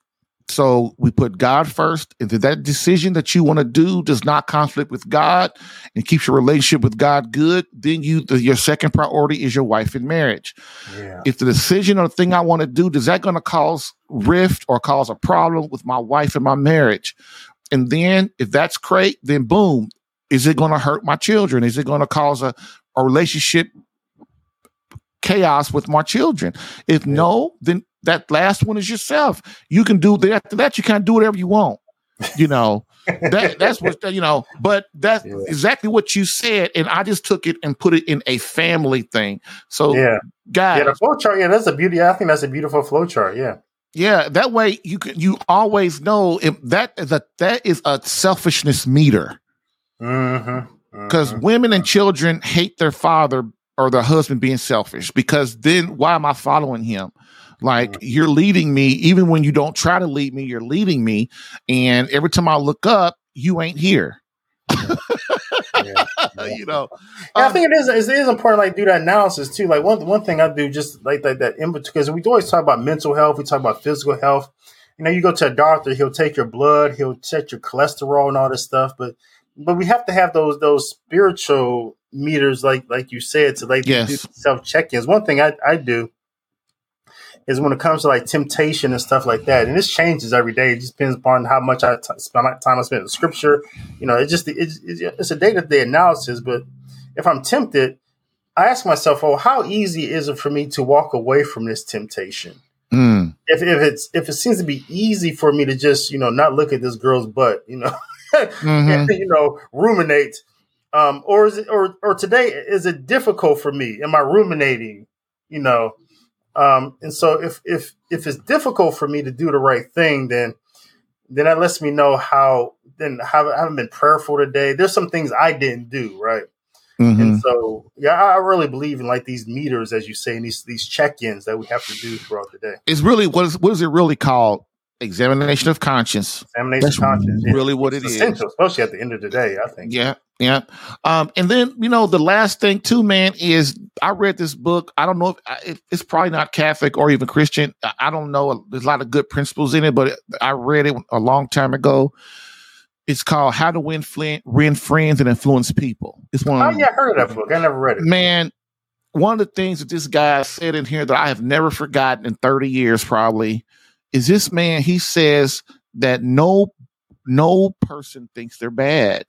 so we put God first. If that decision that you want to do does not conflict with God and keeps your relationship with God good, then you the, your second priority is your wife and marriage. Yeah. If the decision or the thing I want to do does that going to cause rift or cause a problem with my wife and my marriage, and then if that's great, then boom, is it going to hurt my children? Is it going to cause a a relationship chaos with my children? If yeah. no, then that last one is yourself. You can do that. After that, you can't do whatever you want. You know, that that's what you know. But that's yeah. exactly what you said, and I just took it and put it in a family thing. So, yeah, guys, yeah, the flow chart. Yeah, that's a beauty. I think that's a beautiful flow chart. Yeah. Yeah, that way you can you always know if that is a that is a selfishness meter. Because mm-hmm. mm-hmm. women and children hate their father or the husband being selfish. Because then why am I following him? Like you're leading me, even when you don't try to lead me, you're leading me. And every time I look up, you ain't here. yeah, you know, yeah, um, I think it is. It is important, like do that analysis too. Like one one thing I do, just like that that because we always talk about mental health, we talk about physical health. You know, you go to a doctor, he'll take your blood, he'll check your cholesterol and all this stuff, but but we have to have those those spiritual meters, like like you said, to like yes. self check ins. One thing I I do is when it comes to like temptation and stuff like that. And this changes every day. It just depends upon how much I t- spend my time I spend in scripture. You know, it just it's, it's a day to day analysis. But if I'm tempted, I ask myself, oh, how easy is it for me to walk away from this temptation? Mm. If, if it's if it seems to be easy for me to just you know not look at this girl's butt, you know, mm-hmm. and, you know, ruminate. Um, or is it, or, or today, is it difficult for me? Am I ruminating? You know, um, and so if if if it's difficult for me to do the right thing, then then that lets me know how then have, I haven't been prayerful today. There's some things I didn't do right. Mm-hmm. And so, yeah, I really believe in like these meters, as you say, and these these check-ins that we have to do throughout the day. It's really what is what is it really called? Examination of conscience. Examination That's of conscience. Really, what it's it essential, is. especially at the end of the day. I think. Yeah, yeah. Um, and then you know the last thing too, man, is I read this book. I don't know if it's probably not Catholic or even Christian. I don't know. There's a lot of good principles in it, but I read it a long time ago. It's called How to Win, Flin- Win Friends and Influence People. It's one. Oh yeah, I heard of that book. I never read it. Man, one of the things that this guy said in here that I have never forgotten in 30 years, probably is this man he says that no no person thinks they're bad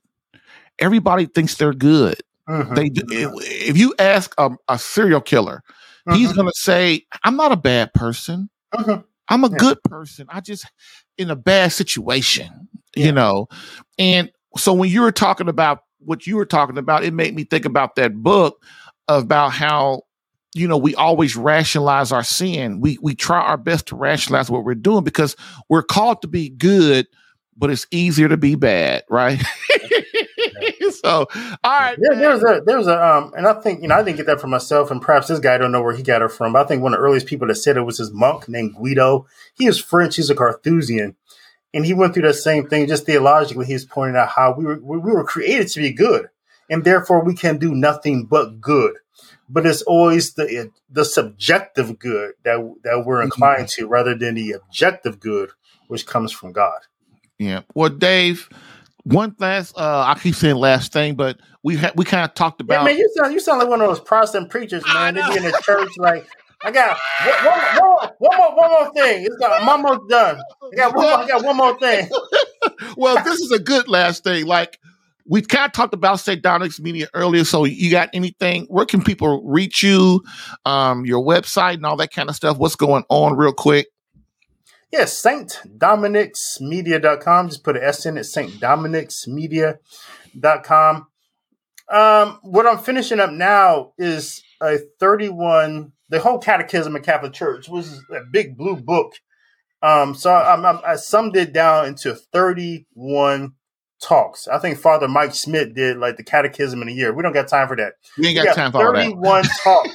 everybody thinks they're good mm-hmm. they if you ask a, a serial killer mm-hmm. he's going to say i'm not a bad person mm-hmm. i'm a yeah. good person i just in a bad situation yeah. you know and so when you were talking about what you were talking about it made me think about that book about how you know, we always rationalize our sin. We we try our best to rationalize what we're doing because we're called to be good, but it's easier to be bad, right? so, all right. There, there's a there's a um, and I think you know I didn't get that for myself, and perhaps this guy I don't know where he got it from. But I think one of the earliest people that said it was this monk named Guigo. He is French. He's a Carthusian, and he went through that same thing. Just theologically, he's pointing out how we were we were created to be good, and therefore we can do nothing but good but it's always the the subjective good that that we're mm-hmm. inclined mm-hmm. to rather than the objective good which comes from God. Yeah. Well, Dave, one last uh I keep saying last thing, but we ha- we kind of talked about yeah, man, you sound you sound like one of those Protestant preachers, man. They be in the church like I got one, one, one, more, one more thing. It's got, I'm almost done. I got one more, I got one more thing. well, this is a good last thing. Like we kind of talked about St. Dominic's Media earlier. So you got anything? Where can people reach you? Um, your website and all that kind of stuff. What's going on real quick? Yes, St. Dominic's Media.com. Just put an S in it, St. Dominic's Media.com. Um, what I'm finishing up now is a 31, the whole Catechism of Catholic Church, which is a big blue book. Um, so I'm, I'm, I summed it down into 31 talks. I think Father Mike Schmitz did like the Catechism in a year. We don't got time for that. We ain't got, got time for 31 talks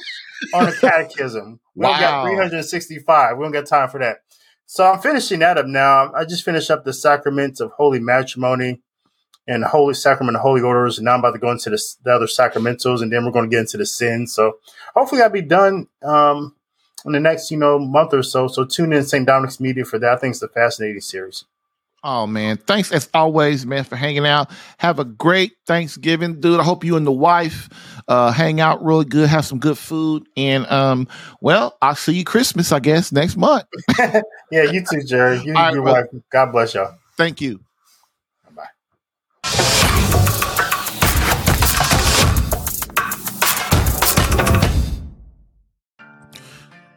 on the Catechism. We wow. got 365. We don't got time for that. So I'm finishing that up now. I just finished up the sacraments of holy matrimony and the Holy Sacrament of Holy Orders. And now I'm about to go into the, the other sacramentals, and then we're going to get into the sins. So hopefully I'll be done um, in the next, you know, month or so. So tune in St. Dominic's Media for that. I think it's a fascinating series. Oh man, thanks as always, man, for hanging out. Have a great Thanksgiving, dude. I hope you and the wife uh, hang out really good, have some good food, and um, well, I'll see you Christmas, I guess, next month. yeah, you too, Jerry. You and your wife. God bless y'all. Thank you. Bye-bye.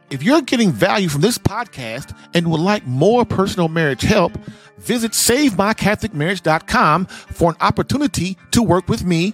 If you're getting value from this podcast and would like more personal marriage help, visit SaveMyCatholicMarriage.com for an opportunity to work with me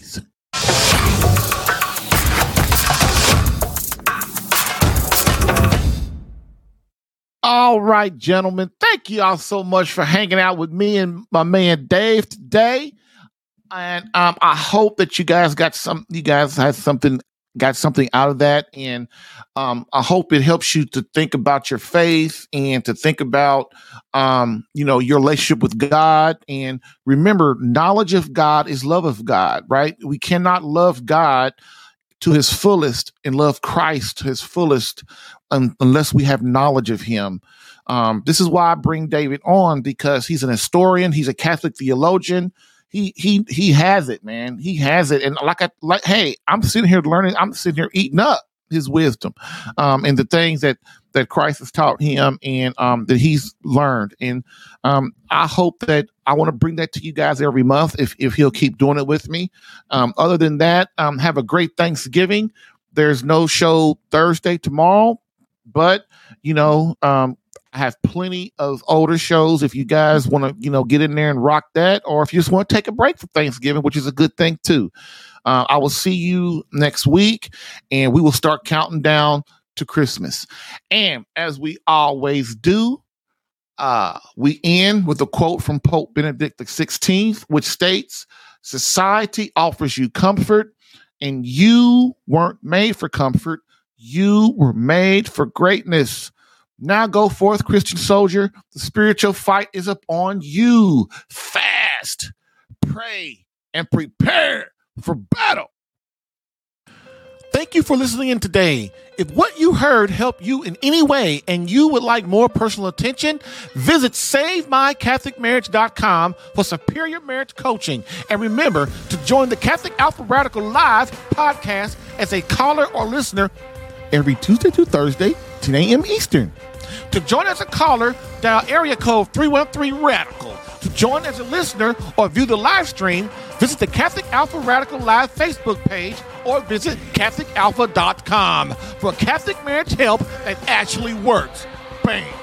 All right, gentlemen. Thank you all so much for hanging out with me and my man Dave today. And um, I hope that you guys got some. You guys had something, got something out of that, and um, I hope it helps you to think about your faith and to think about, um, you know, your relationship with God. And remember, knowledge of God is love of God. Right? We cannot love God to his fullest and love Christ to his fullest un- unless we have knowledge of him. Um, this is why I bring David on because he's an historian, he's a Catholic theologian. He he he has it, man. He has it, and like I like, hey, I'm sitting here learning. I'm sitting here eating up his wisdom, um, and the things that that Christ has taught him and um, that he's learned. And um, I hope that I want to bring that to you guys every month if, if he'll keep doing it with me. Um, other than that, um, have a great Thanksgiving. There's no show Thursday tomorrow, but you know, um, I have plenty of older shows if you guys want to, you know, get in there and rock that, or if you just want to take a break for Thanksgiving, which is a good thing too. Uh, I will see you next week, and we will start counting down to Christmas. And as we always do, uh, we end with a quote from Pope Benedict XVI, which states, Society offers you comfort, and you weren't made for comfort. You were made for greatness. Now go forth, Christian soldier. The spiritual fight is upon you. Fast, pray, and prepare for battle. Thank you for listening in today. If what you heard helped you in any way and you would like more personal attention, visit SaveMyCatholicMarriage.com for superior marriage coaching. And remember to join the Catholic Alpha Radical Live podcast as a caller or listener every Tuesday to Thursday, 10 a.m. Eastern. To join as a caller, dial area code 313 Radical. To join as a listener or view the live stream, visit the Catholic Alpha Radical Live Facebook page or visit CatholicAlpha.com for Catholic marriage help that actually works. Bam.